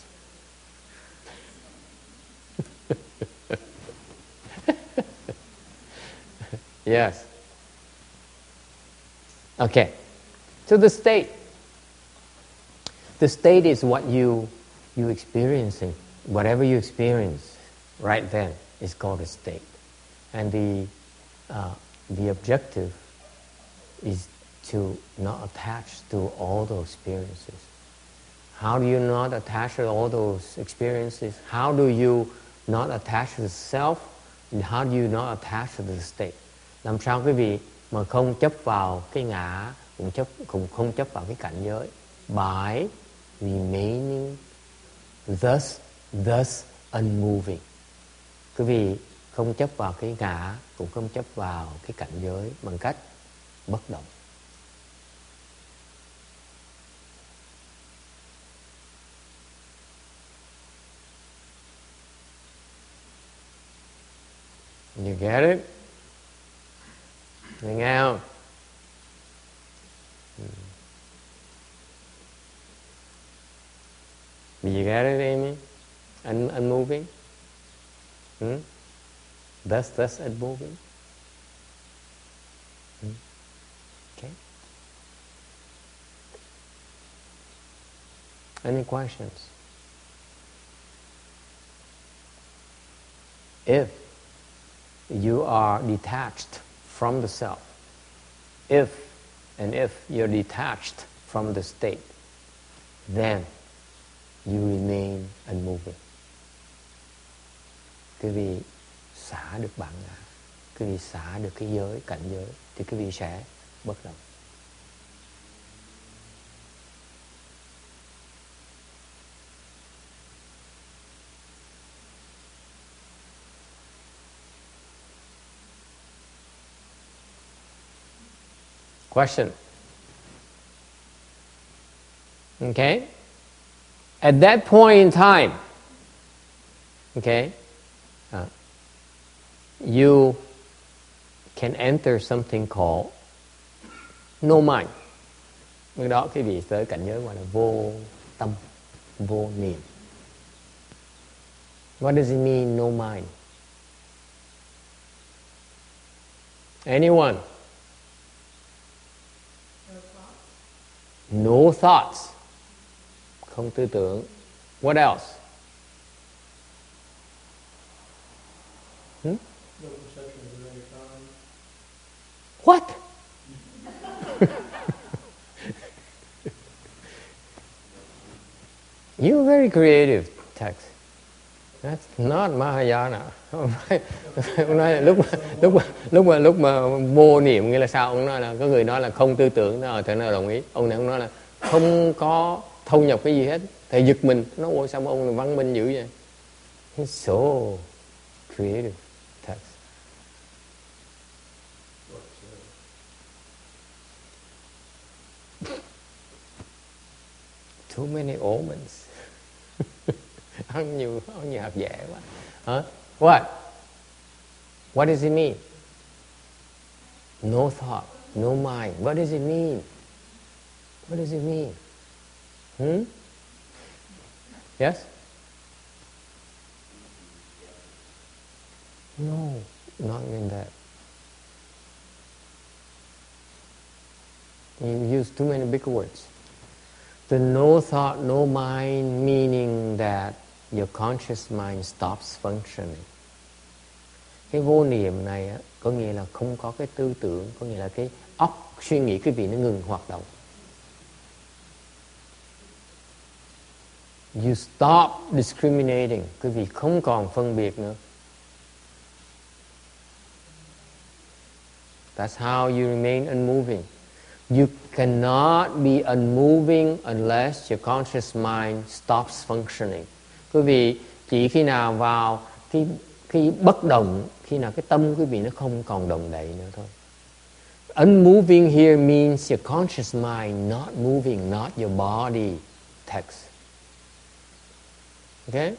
<laughs> yes. Okay. So the state. The state is what you you experiencing. Whatever you experience right then is called a state. And the uh, the objective is to not attach to all those experiences. How do you not attach to all those experiences? How do you not attach to the self? And how do you not attach to the state? Làm mà không chấp vào cái ngã, cũng chấp cũng không chấp vào cái cảnh giới by remaining thus thus unmoving. Quý vị không chấp vào cái ngã, cũng không chấp vào cái cảnh giới bằng cách bất động. You get it? Nghe không? Did you get it, Amy? Un- unmoving? Hmm? Thus, thus unmoving? Hmm? Okay. Any questions? If you are detached from the self, if and if you're detached from the state, then you remain unmoving. Quý vị xả được bản ngã, quý vị xả được cái giới, cảnh giới, thì quý vị sẽ bất động. Question? Okay? At that point in time, okay, uh, you can enter something called no mind. Lúc đó quý vị tới cảnh giới gọi là vô tâm, vô niệm. What does it mean, no mind? Anyone? No thoughts. Không tư tưởng. What else? Hmm? What? <laughs> You're very creative, Tex. That's not Mahayana. Ông nói, ông nói là lúc mà, lúc mà, lúc mà lúc mà vô niệm nghĩa là sao? Ông nói là có người nói là không tư tưởng, nó thế nào đồng ý. Ông này ông nói là không có thâu nhập cái gì hết. Thầy giật mình, nó ôi sao mà ông này văn minh dữ vậy? He's so creative, Tex. Too many omens <laughs> ăn nhiều ăn nhiều hạt dẻ quá. Hả? What? What does it mean? No thought, no mind. What does it mean? What does it mean? Hmm? Yes? No, not in that. You use too many big words. The no thought, no mind, meaning that your conscious mind stops functioning. Cái vô niệm này á, có nghĩa là không có cái tư tưởng, có nghĩa là cái óc suy nghĩ quý vị nó ngừng hoạt động. You stop discriminating, quý vị không còn phân biệt nữa. That's how you remain unmoving. You cannot be unmoving unless your conscious mind stops functioning. Quý vị chỉ khi nào vào cái cái bất động, khi nào cái tâm quý vị nó không còn động đậy nữa thôi. Unmoving here means your conscious mind not moving, not your body text. Okay?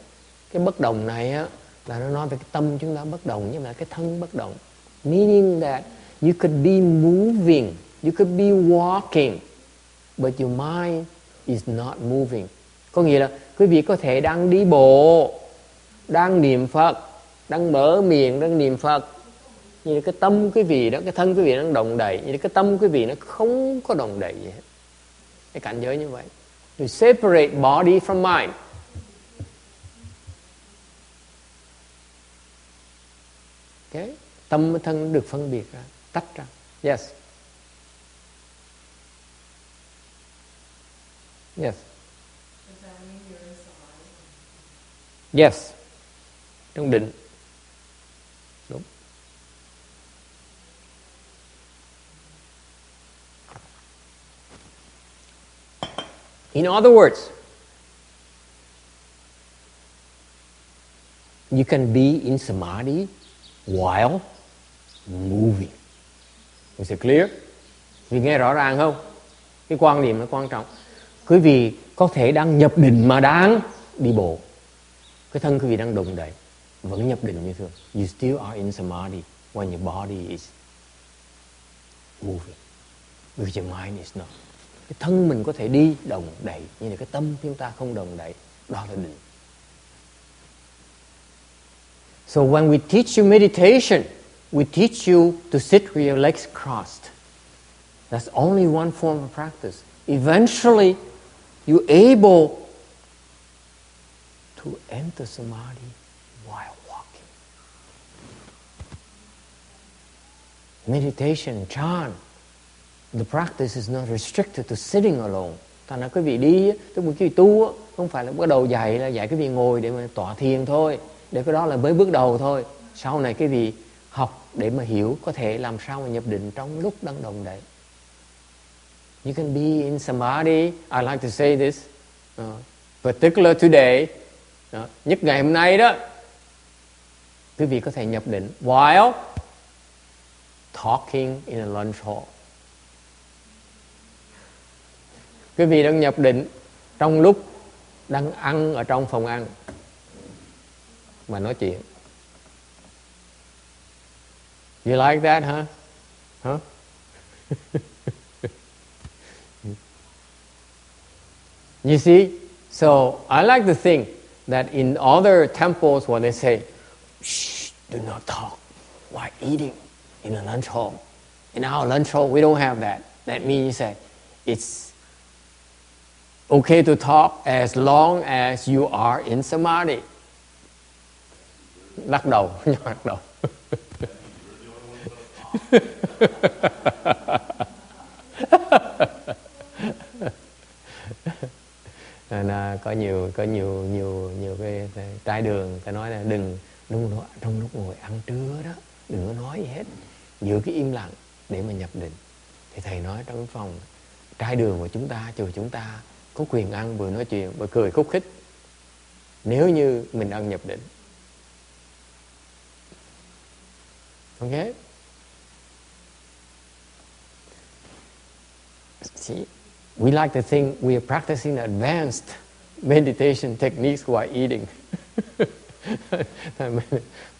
Cái bất động này á là nó nói về cái tâm chúng ta bất động nhưng mà cái thân bất động. Meaning that you could be moving You could be walking, but your mind is not moving. Có nghĩa là quý vị có thể đang đi bộ, đang niệm Phật, đang mở miệng, đang niệm Phật. Nhưng là cái tâm quý vị đó, cái thân quý vị đang động đậy. Nhưng cái tâm quý vị nó không có động đậy gì hết. Cái cảnh giới như vậy. You separate body from mind. Okay? Tâm với thân được phân biệt ra, tách ra. Yes. Yes. Does that mean you're in samadhi? Yes. Trong định. Đúng. In other words, you can be in samadhi while moving. Is it clear? Vì nghe rõ ràng không? Cái quan niệm nó quan trọng. Quý vị có thể đang nhập định mà đang đi bộ. Cái thân quý vị đang đụng đậy vẫn nhập định như thường. You still are in samadhi when your body is moving. but your mind is not. Cái thân mình có thể đi động đậy nhưng mà cái tâm chúng ta không động đậy. Đó là định. So when we teach you meditation, we teach you to sit with your legs crossed. That's only one form of practice. Eventually, you're able to enter samadhi while walking. Meditation, chant, the practice is not restricted to sitting alone. Thành ra quý vị đi, tức là quý vị tu, không phải là bắt đầu dạy là dạy quý vị ngồi để mà tọa thiền thôi. Để cái đó là mới bước đầu thôi. Sau này quý vị học để mà hiểu có thể làm sao mà nhập định trong lúc đang đồng đấy. You can be in samadhi. I like to say this, uh, particular today, đó. nhất ngày hôm nay đó, quý vị có thể nhập định while talking in a lunch hall. Quý vị đang nhập định trong lúc đang ăn ở trong phòng ăn mà nói chuyện. You like that huh? Huh? <laughs> You see? So i like to think that in other temples when they say shh do not talk while eating in a lunch hall in our lunch hall we don't have that that means that it's okay to talk as long as you are in samadhi. Lắc đầu, lắc đầu. Nên, à, có nhiều có nhiều nhiều nhiều cái, cái trái đường ta nói là đừng đừng trong lúc ngồi ăn trưa đó đừng có nói gì hết. Giữ cái im lặng để mà nhập định. Thì thầy nói trong phòng trái đường của chúng ta chùa chúng ta có quyền ăn vừa nói chuyện vừa cười khúc khích. Nếu như mình ăn nhập định. Ok? See, we like to think we are practicing advanced meditation techniques while eating. <laughs>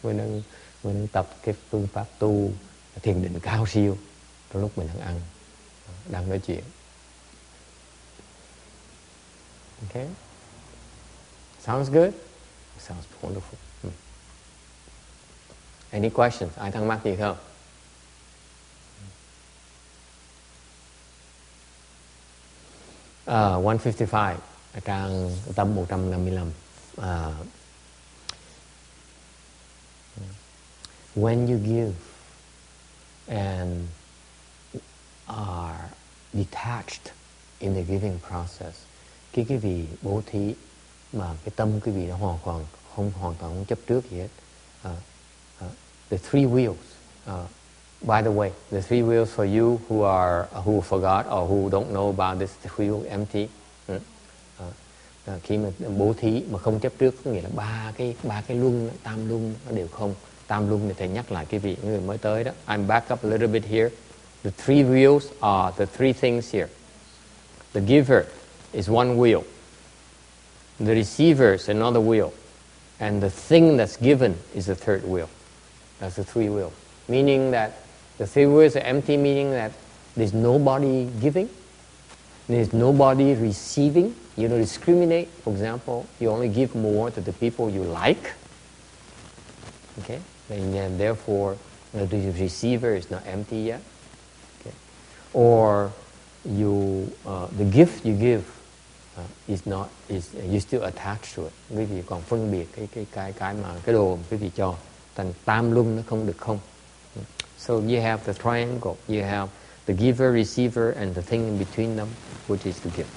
mình, đang, mình đang tập cái phương pháp tu thiền định cao siêu trong lúc mình đang ăn, đang nói chuyện. Okay? Sounds good? Sounds wonderful. Hmm. Any questions? Ai thắc mắc gì không? Ờ, uh, 155 ờ, trang tâm 155 uh, ờ. when you give and are detached in the giving process cái cái vị bố thí mà cái tâm cái vị nó hoàn toàn không hoàn toàn không chấp trước gì hết. Uh, uh, the three wheels uh, by the way the three wheels for you who are who forgot or who don't know about this wheel empty uh, ừ, uh, ờ, ờ, khi mà bố thí mà không chấp trước có nghĩa là ba cái ba cái luân tam luân nó đều không tam luân thì thầy nhắc lại cái vị người mới tới đó I'm back up a little bit here the three wheels are the three things here the giver is one wheel. The receiver is another wheel. And the thing that's given is the third wheel. That's the three wheels. Meaning that the three wheels are empty, meaning that there's nobody giving, there's nobody receiving. You don't discriminate. For example, you only give more to the people you like. Okay? And therefore, the receiver is not empty yet. Okay? Or you, uh, the gift you give uh, is not is you still attached to it quý vị còn phân biệt cái cái cái cái mà cái đồ quý vị cho thành tam luân nó không được không so you have the triangle you have the giver receiver and the thing in between them which is the gift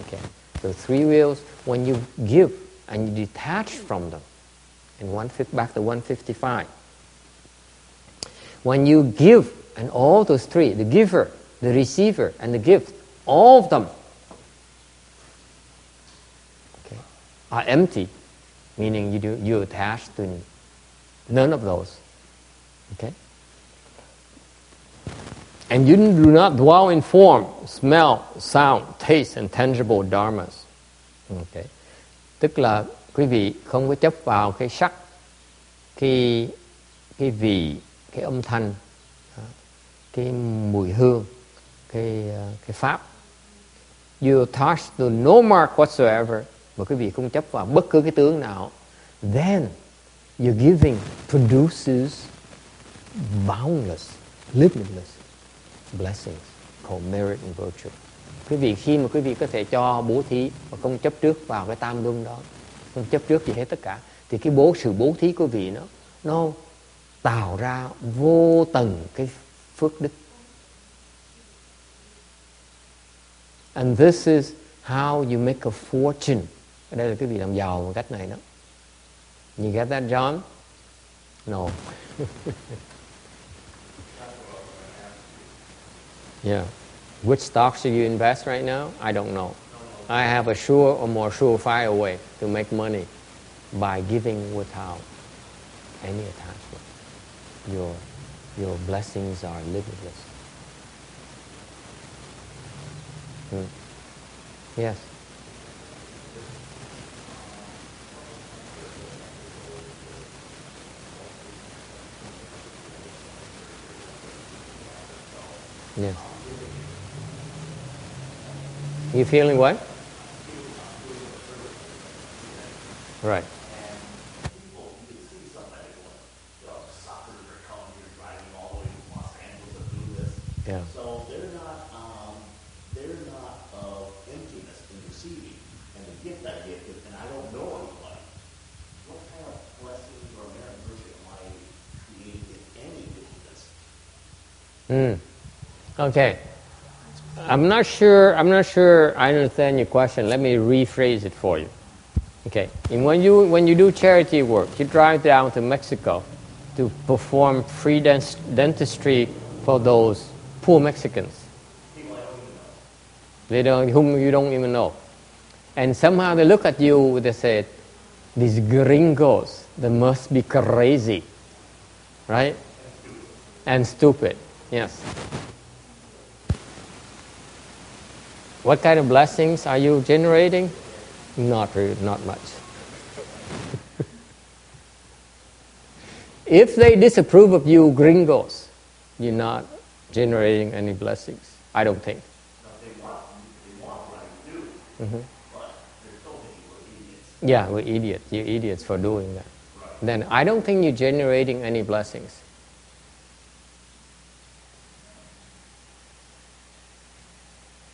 okay so three wheels when you give and you detach from them and one back to 155 when you give and all those three the giver the receiver and the gift all of them are empty, meaning you do, you attach to none of those. Okay? And you do not dwell in form, smell, sound, taste, and tangible dharmas. Okay. Tức là quý vị không có chấp vào cái sắc, cái cái vị, cái âm thanh, à, cái mùi hương, cái à, cái pháp. You attach to no mark whatsoever mà quý vị không chấp vào bất cứ cái tướng nào then your giving produces boundless limitless blessings, called merit and virtue. Quý vị khi mà quý vị có thể cho bố thí và không chấp trước vào cái tam luân đó, không chấp trước gì hết tất cả, thì cái bố, sự bố thí của vị nó nó tạo ra vô tầng cái phước đức. And this is how you make a fortune. Đây là cái vị làm giàu một cách này đó. You get that, John? No. <laughs> Yeah. Which stocks should you invest right now? I don't know. I have a sure or more surefire way to make money by giving without any attachment. Your, your blessings are limitless. Hmm. Yes. Yes. You feeling what? Right. people, you can see somebody going, you know, suckers are coming here driving all the way from Los Angeles to do this. Yeah. So they're not, um, they're not of emptiness in receiving. And the gift I get is, and I don't know anybody. What kind of blessings or merit mercy am I creating, if any, with this? Mm. Okay. I'm not sure. I'm not sure. I understand your question. Let me rephrase it for you. Okay. And when you when you do charity work, you drive down to Mexico to perform free dent- dentistry for those poor Mexicans. They don't, whom you don't even know, and somehow they look at you. They say, "These gringos, they must be crazy, right?" And stupid. Yes. What kind of blessings are you generating? Not really, not much. <laughs> if they disapprove of you, gringos, you're not generating any blessings. I don't think. Mhm. Yeah, we're idiots. You're idiots for doing that. Then I don't think you're generating any blessings.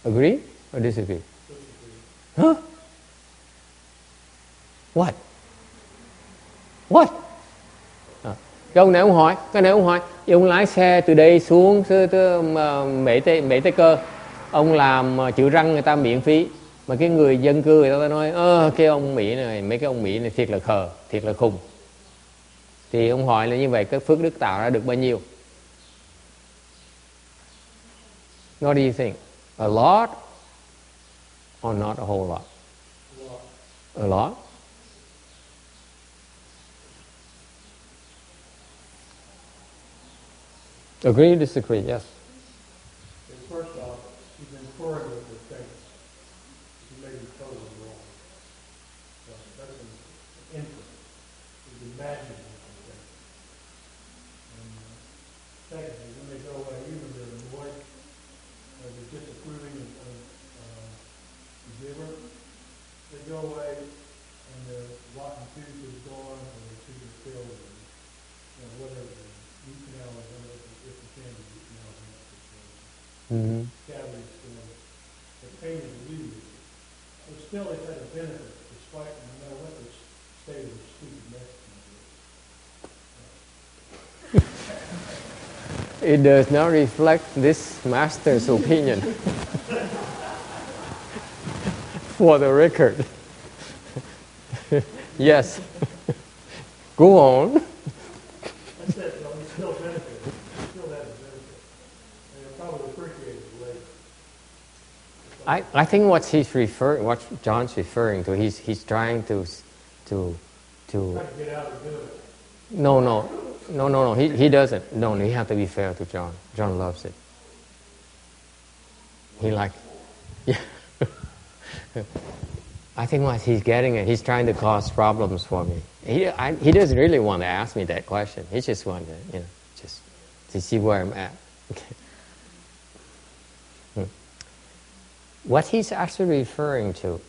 Agree or disagree? Huh? What? What? À. Cái ông này ông hỏi, cái này ông hỏi, ông lái xe từ đây xuống từ, từ Mễ Tây Mễ Tây Cơ, ông làm ờ, chữ răng người ta miễn phí, mà cái người dân cư người ta nói, ơ cái ông Mỹ này, mấy cái ông Mỹ này thiệt là khờ, thiệt là khùng. Thì ông hỏi là như vậy, cái phước đức tạo ra được bao nhiêu? What do you think? A lot or not a whole lot? A lot? Agree disagree? Yes. And first off, she's inferring with the thing. She may be totally wrong. So that's an inference. She's imagining something. And uh, secondly, when they go away, even if they're annoyed, or they're disapproving of, of uh, the giver, they go away and the rotten tooth is gone, or the tooth is filled, or you know, whatever, the root canal is under, if the candy root canal is under, Mm-hmm. cavities still, the pain is alleviated. But still, had a benefit despite, no matter what state of the stupid. It does not reflect this master's opinion. For the record. <laughs> yes. <laughs> Go on. That's it, though, it's still benefited, It's still has a benefit. And they'll probably appreciate it later. I, I think what he's referring, what John's referring to, he's, he's trying to, to, to, no, no, no, no, no, he, he doesn't. No, no, you have to be fair to John. John loves it. He like, yeah. <laughs> I think what he's getting at, he's trying to cause problems for me. He, I, he doesn't really want to ask me that question. He just wants to, you know, just to see where I'm at. Okay. <laughs> Hmm. What he's actually referring to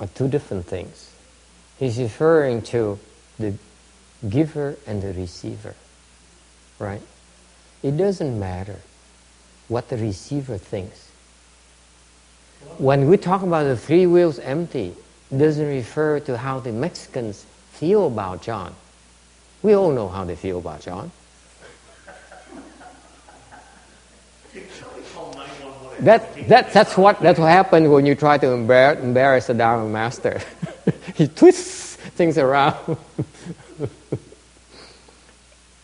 are two different things. He's referring to the giver and the receiver, right? It doesn't matter what the receiver thinks. When we talk about the three wheels empty, it doesn't refer to how the Mexicans feel about John. We all know how they feel about John. That, that, that's, what, that's what happens when you try to embar- embarrass a Dharma master. <laughs> he twists things around. <laughs>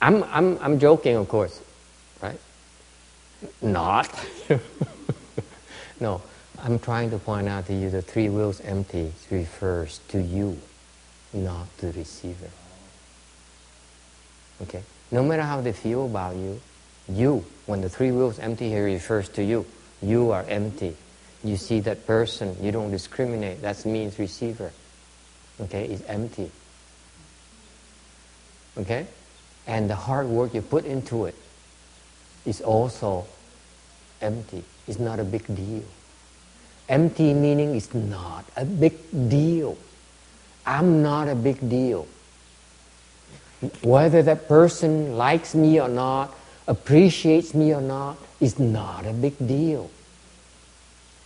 I'm, I'm, I'm joking, of course, right? Not. <laughs> no, I'm trying to point out to you the three wheels empty refers to you, not the receiver. Okay? No matter how they feel about you, you, when the three wheels empty here refers to you, you are empty. You see that person, you don't discriminate. That means receiver. Okay? Is empty. Okay? And the hard work you put into it is also empty. It's not a big deal. Empty meaning is not a big deal. I'm not a big deal. Whether that person likes me or not, appreciates me or not, is not a big deal.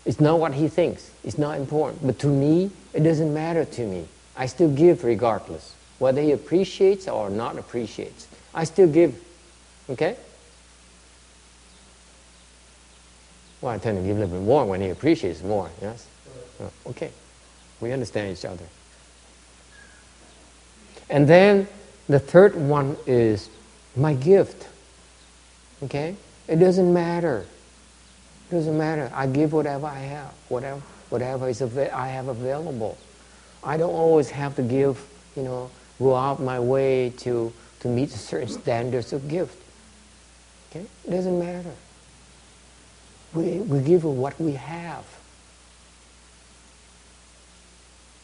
It's not what he thinks. It's not important. But to me, it doesn't matter to me. I still give regardless. Whether he appreciates or not appreciates. I still give. Okay? Well, I tend to give a little bit more when he appreciates more, yes? Uh, okay. We understand each other. And then the third one is my gift. Okay? It doesn't matter. It doesn't matter. I give whatever I have, whatever, whatever is av- I have available. I don't always have to give, you know, go out my way to, to meet certain standards of gift. Okay? It doesn't matter. We, we give what we have.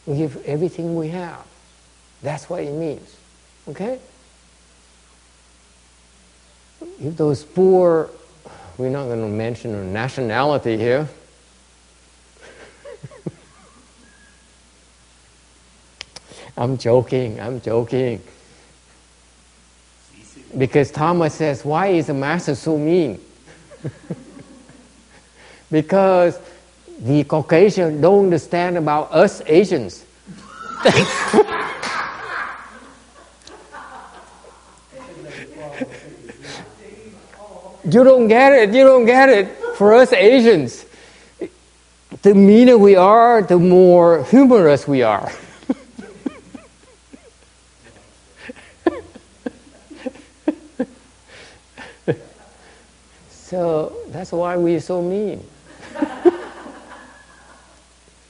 We give everything we have. That's what it means. Okay? If those poor, we're not going to mention a nationality here. <laughs> I'm joking, I'm joking. Because Thomas says, why is the master so mean? <laughs> because the Caucasian don't understand about us Asians. <laughs> you don't get it, you don't get it. For us Asians, the meaner we are, the more humorous we are. <laughs> so that's why we're so mean.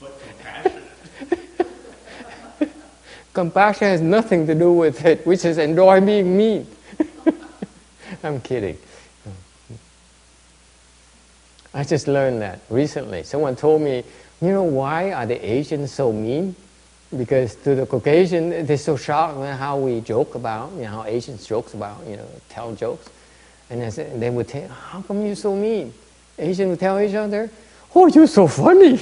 But <laughs> compassionate. Compassion has nothing to do with it, which is enjoy being mean. <laughs> I'm kidding. I just learned that recently. Someone told me, you know, why are the Asians so mean? Because to the Caucasian, they're so shocked how we joke about, you know, how Asians jokes about, you know, tell jokes. And they, said, and they would tell, how come you're so mean? Asians would tell each other, oh, you're so funny.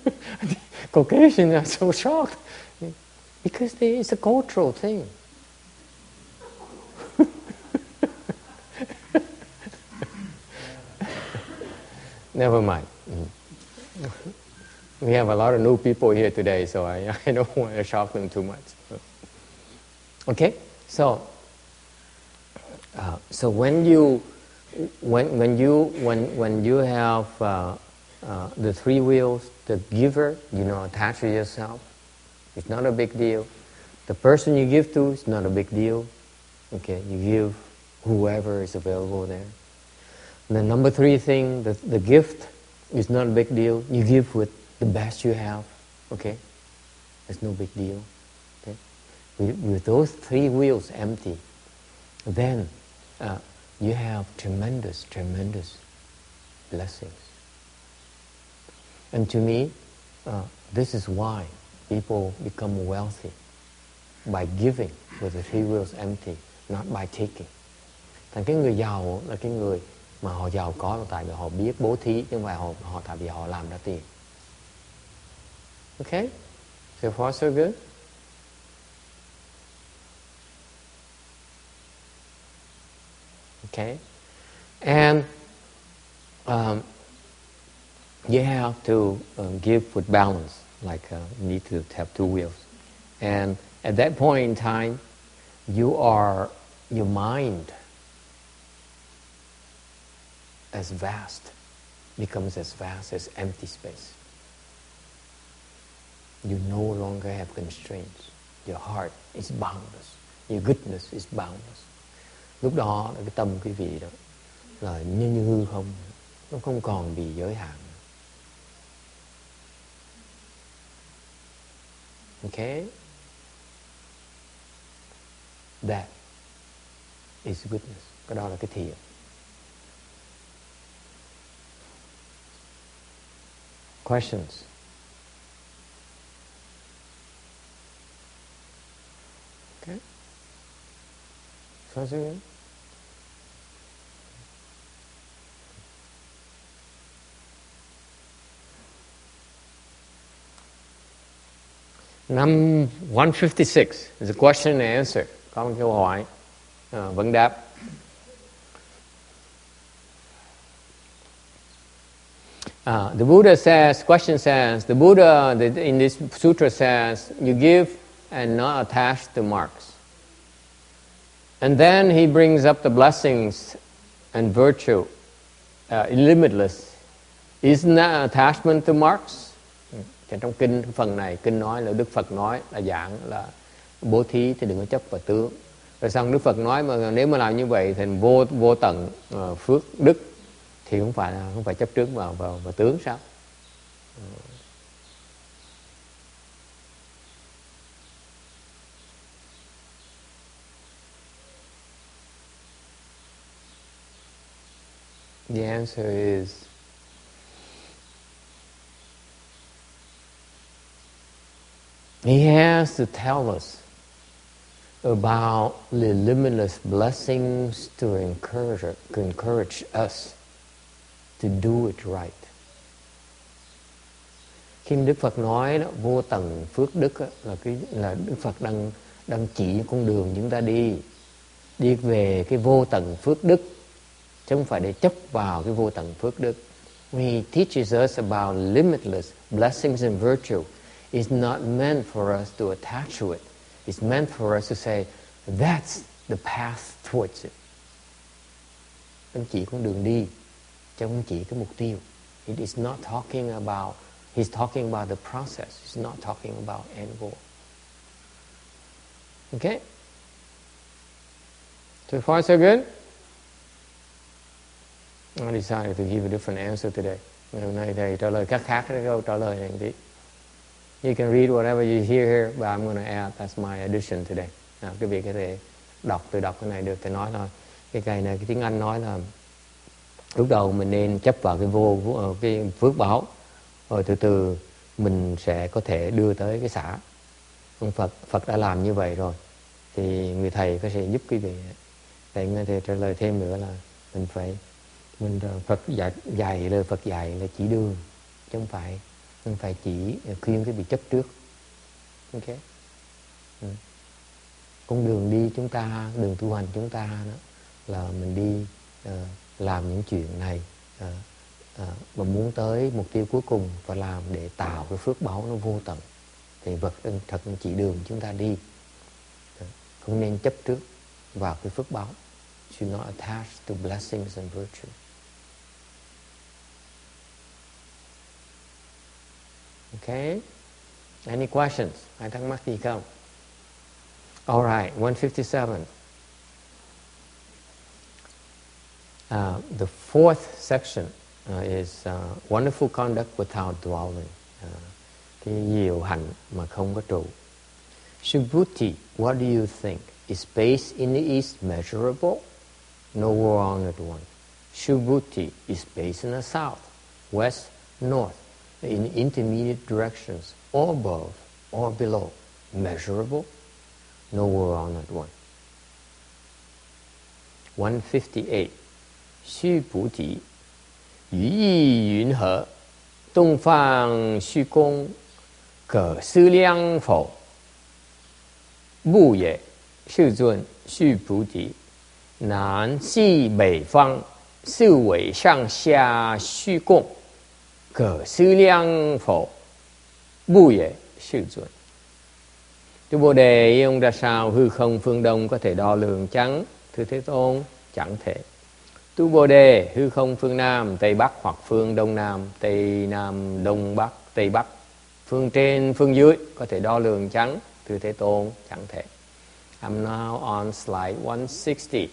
<laughs> Caucasians are so shocked. Because it's a cultural thing. Never mind. Mm. We have a lot of new people here today, so I, <laughs> I don't want to shock them too much. Okay, so uh, so when you when when you when when you have uh, uh, the three wheels, the giver, you know, attach to yourself. It's not a big deal. The person you give to is not a big deal. Okay, you give whoever is available there. The number three thing, the, the gift is not a big deal. You give with the best you have, okay? It's no big deal, okay? With, with those three wheels empty, then uh, you have tremendous, tremendous blessings. And to me, uh, this is why people become wealthy by giving with the three wheels empty, not by taking. Thành cái người giàu là cái người mà họ giàu có là tại vì họ biết bố thí không phải họ, họ tại vì họ làm ra tiền. Okay? So far so good? Okay? And um, you have to um, give with balance, like uh, you need to have two wheels. And at that point in time, you are, your mind as vast, becomes as vast as empty space. You no longer have constraints. Your heart is boundless. Your goodness is boundless. Lúc đó là cái tâm quý vị đó là như như hư không, nó không còn bị giới hạn. Okay? That is goodness. Cái đó là cái thiện. Questions? Okay. Sounds good. Number 156 is a question and answer. Come một câu hỏi, à, vấn đáp. Uh, the Buddha says, question says, the Buddha the, in this sutra says, you give and not attach to marks. And then he brings up the blessings and virtue, uh, limitless. Isn't that attachment to marks? Trong kinh phần này kinh nói là Đức Phật nói là dạng là bố thí thì đừng có chấp vào tướng. Rồi xong Đức Phật nói mà nếu mà làm như vậy thì vô vô tận uh, phước đức thì không phải không phải chấp trước vào vào, vào tướng sao? The answer is He has to tell us about the limitless blessings to encourage, to encourage us to do it right. Khi Đức Phật nói đó, vô tầng phước đức đó, là cái là Đức Phật đang đang chỉ con đường chúng ta đi đi về cái vô tầng phước đức chứ không phải để chấp vào cái vô tầng phước đức. When he teaches us about limitless blessings and virtue, it's not meant for us to attach to it. It's meant for us to say, that's the path towards it. Anh chỉ con đường đi, chứ không chỉ cái mục tiêu. It is not talking about, he's talking about the process. He's not talking about end goal. Okay? So far so good? I decided to give a different answer today. Ngày hôm nay thầy trả lời khác khác cái câu trả lời này tí. You can read whatever you hear here, but I'm going to add, that's my addition today. À, quý vị có thể đọc, từ đọc cái này được, thầy nói thôi. Cái cái này, cái tiếng Anh nói là lúc đầu mình nên chấp vào cái vô ờ, cái phước báo. Rồi từ từ mình sẽ có thể đưa tới cái xã. Ông Phật Phật đã làm như vậy rồi. Thì người thầy có thể giúp quý vị. Thầy nghe thầy trả lời thêm nữa là mình phải mình ờ, Phật dạy, dạy lời Phật dạy là chỉ đường chứ không phải không phải chỉ khuyên cái bị chấp trước. Ok? Ừ. con đường đi chúng ta đường tu hành chúng ta đó là mình đi uh, làm những chuyện này à, à, mà muốn tới mục tiêu cuối cùng và làm để tạo cái phước báo nó vô tận thì vật thật chỉ đường chúng ta đi à, không nên chấp trước vào cái phước báo should not attach to blessings and virtue Okay? Any questions? Ai thắc mắc gì không? All right, 157. Uh, the fourth section uh, is uh, wonderful conduct without dwelling. Uh, cái diệu hạnh mà không có trụ. Subhuti, what do you think? Is space in the east measurable? No World Honored One. Subhuti, is space in the south, west, north, in intermediate directions, or above, or below, measurable? No World Honored One. 158. 须菩提，于意云何？东方虚空，可思量否？不也，世尊。须菩提，南西北方，四维上下虚空，可思量否？不也，世尊。Đức Bồ Đề ông ra sao hư không phương đông có thể đo lường chăng? Thưa Thế Tôn, chẳng thể. Tu Bồ Đề, hư không phương Nam, Tây Bắc hoặc phương Đông Nam, Tây Nam, Đông Bắc, Tây Bắc, phương trên, phương dưới, có thể đo lường chẳng từ Thế Tôn, chẳng thể. I'm now on slide 160.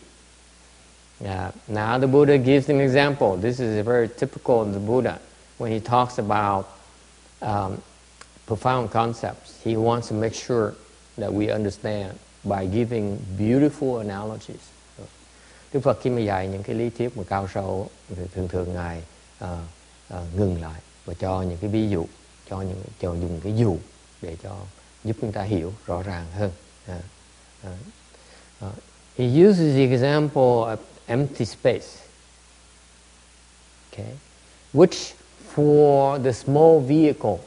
Yeah. Dạ, now the Buddha gives an example. This is very typical of the Buddha. When he talks about um, profound concepts, he wants to make sure that we understand by giving beautiful analogies. Đức Phật khi mà dạy những cái lý thuyết mà cao sâu thì thường thường ngài à, à, ngừng lại và cho những cái ví dụ, cho những cho dùng cái dụ để cho giúp chúng ta hiểu rõ ràng hơn. À, à, uh, he uses the example of empty space, okay, which for the small vehicle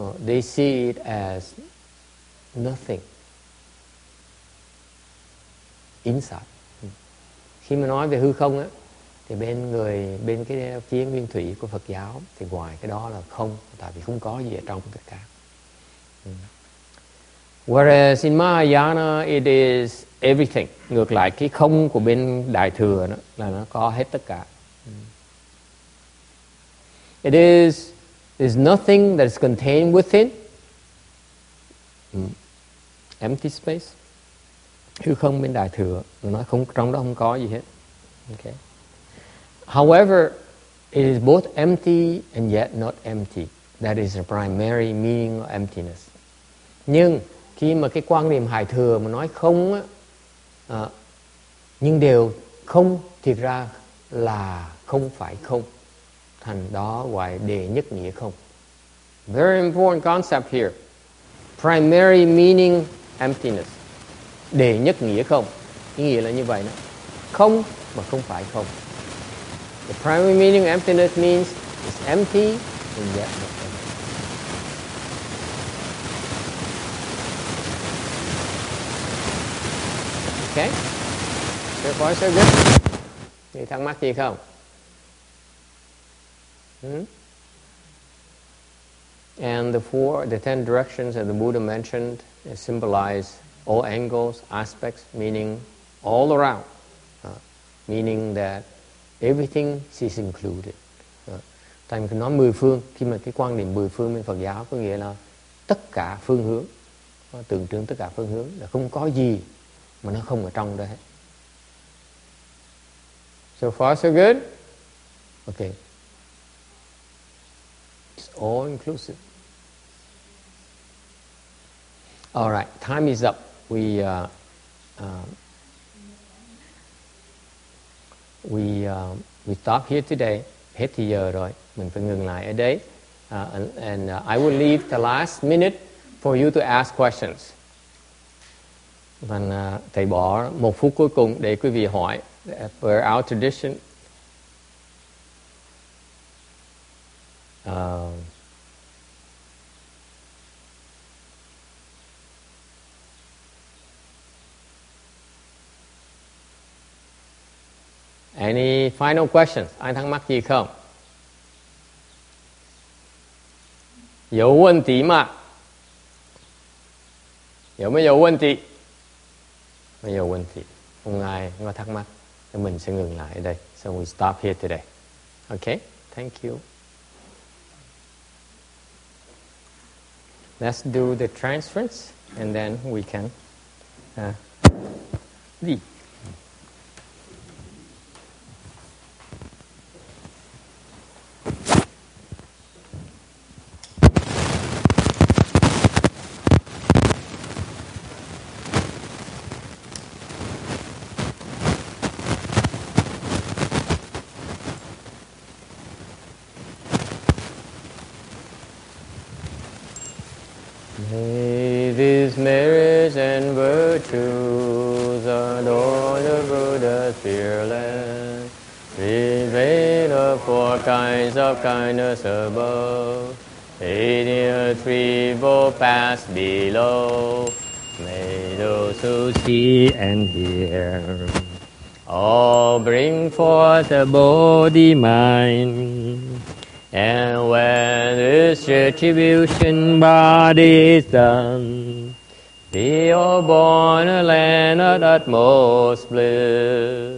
uh, they see it as nothing inside. Khi mà nói về hư không á, thì bên người bên cái phía nguyên thủy của Phật giáo thì ngoài cái đó là không, tại vì không có gì ở trong tất cả. Ừ. Whereas in Mahayana it is everything. Ngược lại cái không của bên Đại thừa đó là nó có hết tất cả. Ừ. It is there's nothing that is contained within. Ừ. Empty space. Hư không bên Đại thừa nó không trong đó không có gì hết. Okay. However, it is both empty and yet not empty. That is the primary meaning of emptiness. Nhưng khi mà cái quan niệm hải thừa mà nói không á, à, nhưng đều không thiệt ra là không phải không thành đó gọi đề nhất nghĩa không very important concept here primary meaning emptiness đề nhất nghĩa không ý nghĩa là như vậy đó không mà không phải không the primary meaning of emptiness means it's empty and yet not empty Okay? So far so good. thì thắc mắc gì không? Hmm? And the four, the ten directions that the Buddha mentioned symbolize all angles, aspects, meaning all around, uh, meaning that everything is included. Uh, mình nói mười phương, khi mà cái quan niệm mười phương bên Phật giáo có nghĩa là tất cả phương hướng, uh, tượng trưng tất cả phương hướng là không có gì mà nó không ở trong đó hết. So far so good? Okay. It's all inclusive. All right, time is up. We uh, uh, we uh, we stop here today. Hết thì giờ rồi, mình phải ngừng lại ở đấy. Uh, and and uh, I will leave the last minute for you to ask questions. Và uh, thầy bỏ một phút cuối cùng để quý vị hỏi. Uh, per our tradition, uh, Any final questions? Ai thắc mắc gì không? Dấu quân tí mà. Dấu mới dấu quân tí. Mới dấu quân tí. Không ai có thắc mắc. Thì mình sẽ ngừng lại ở đây. So we stop here today. Okay? Thank you. Let's do the transference and then we can uh, leave. See and hear all bring forth a body mind. And when this retribution body is done, be all born a land of utmost bliss.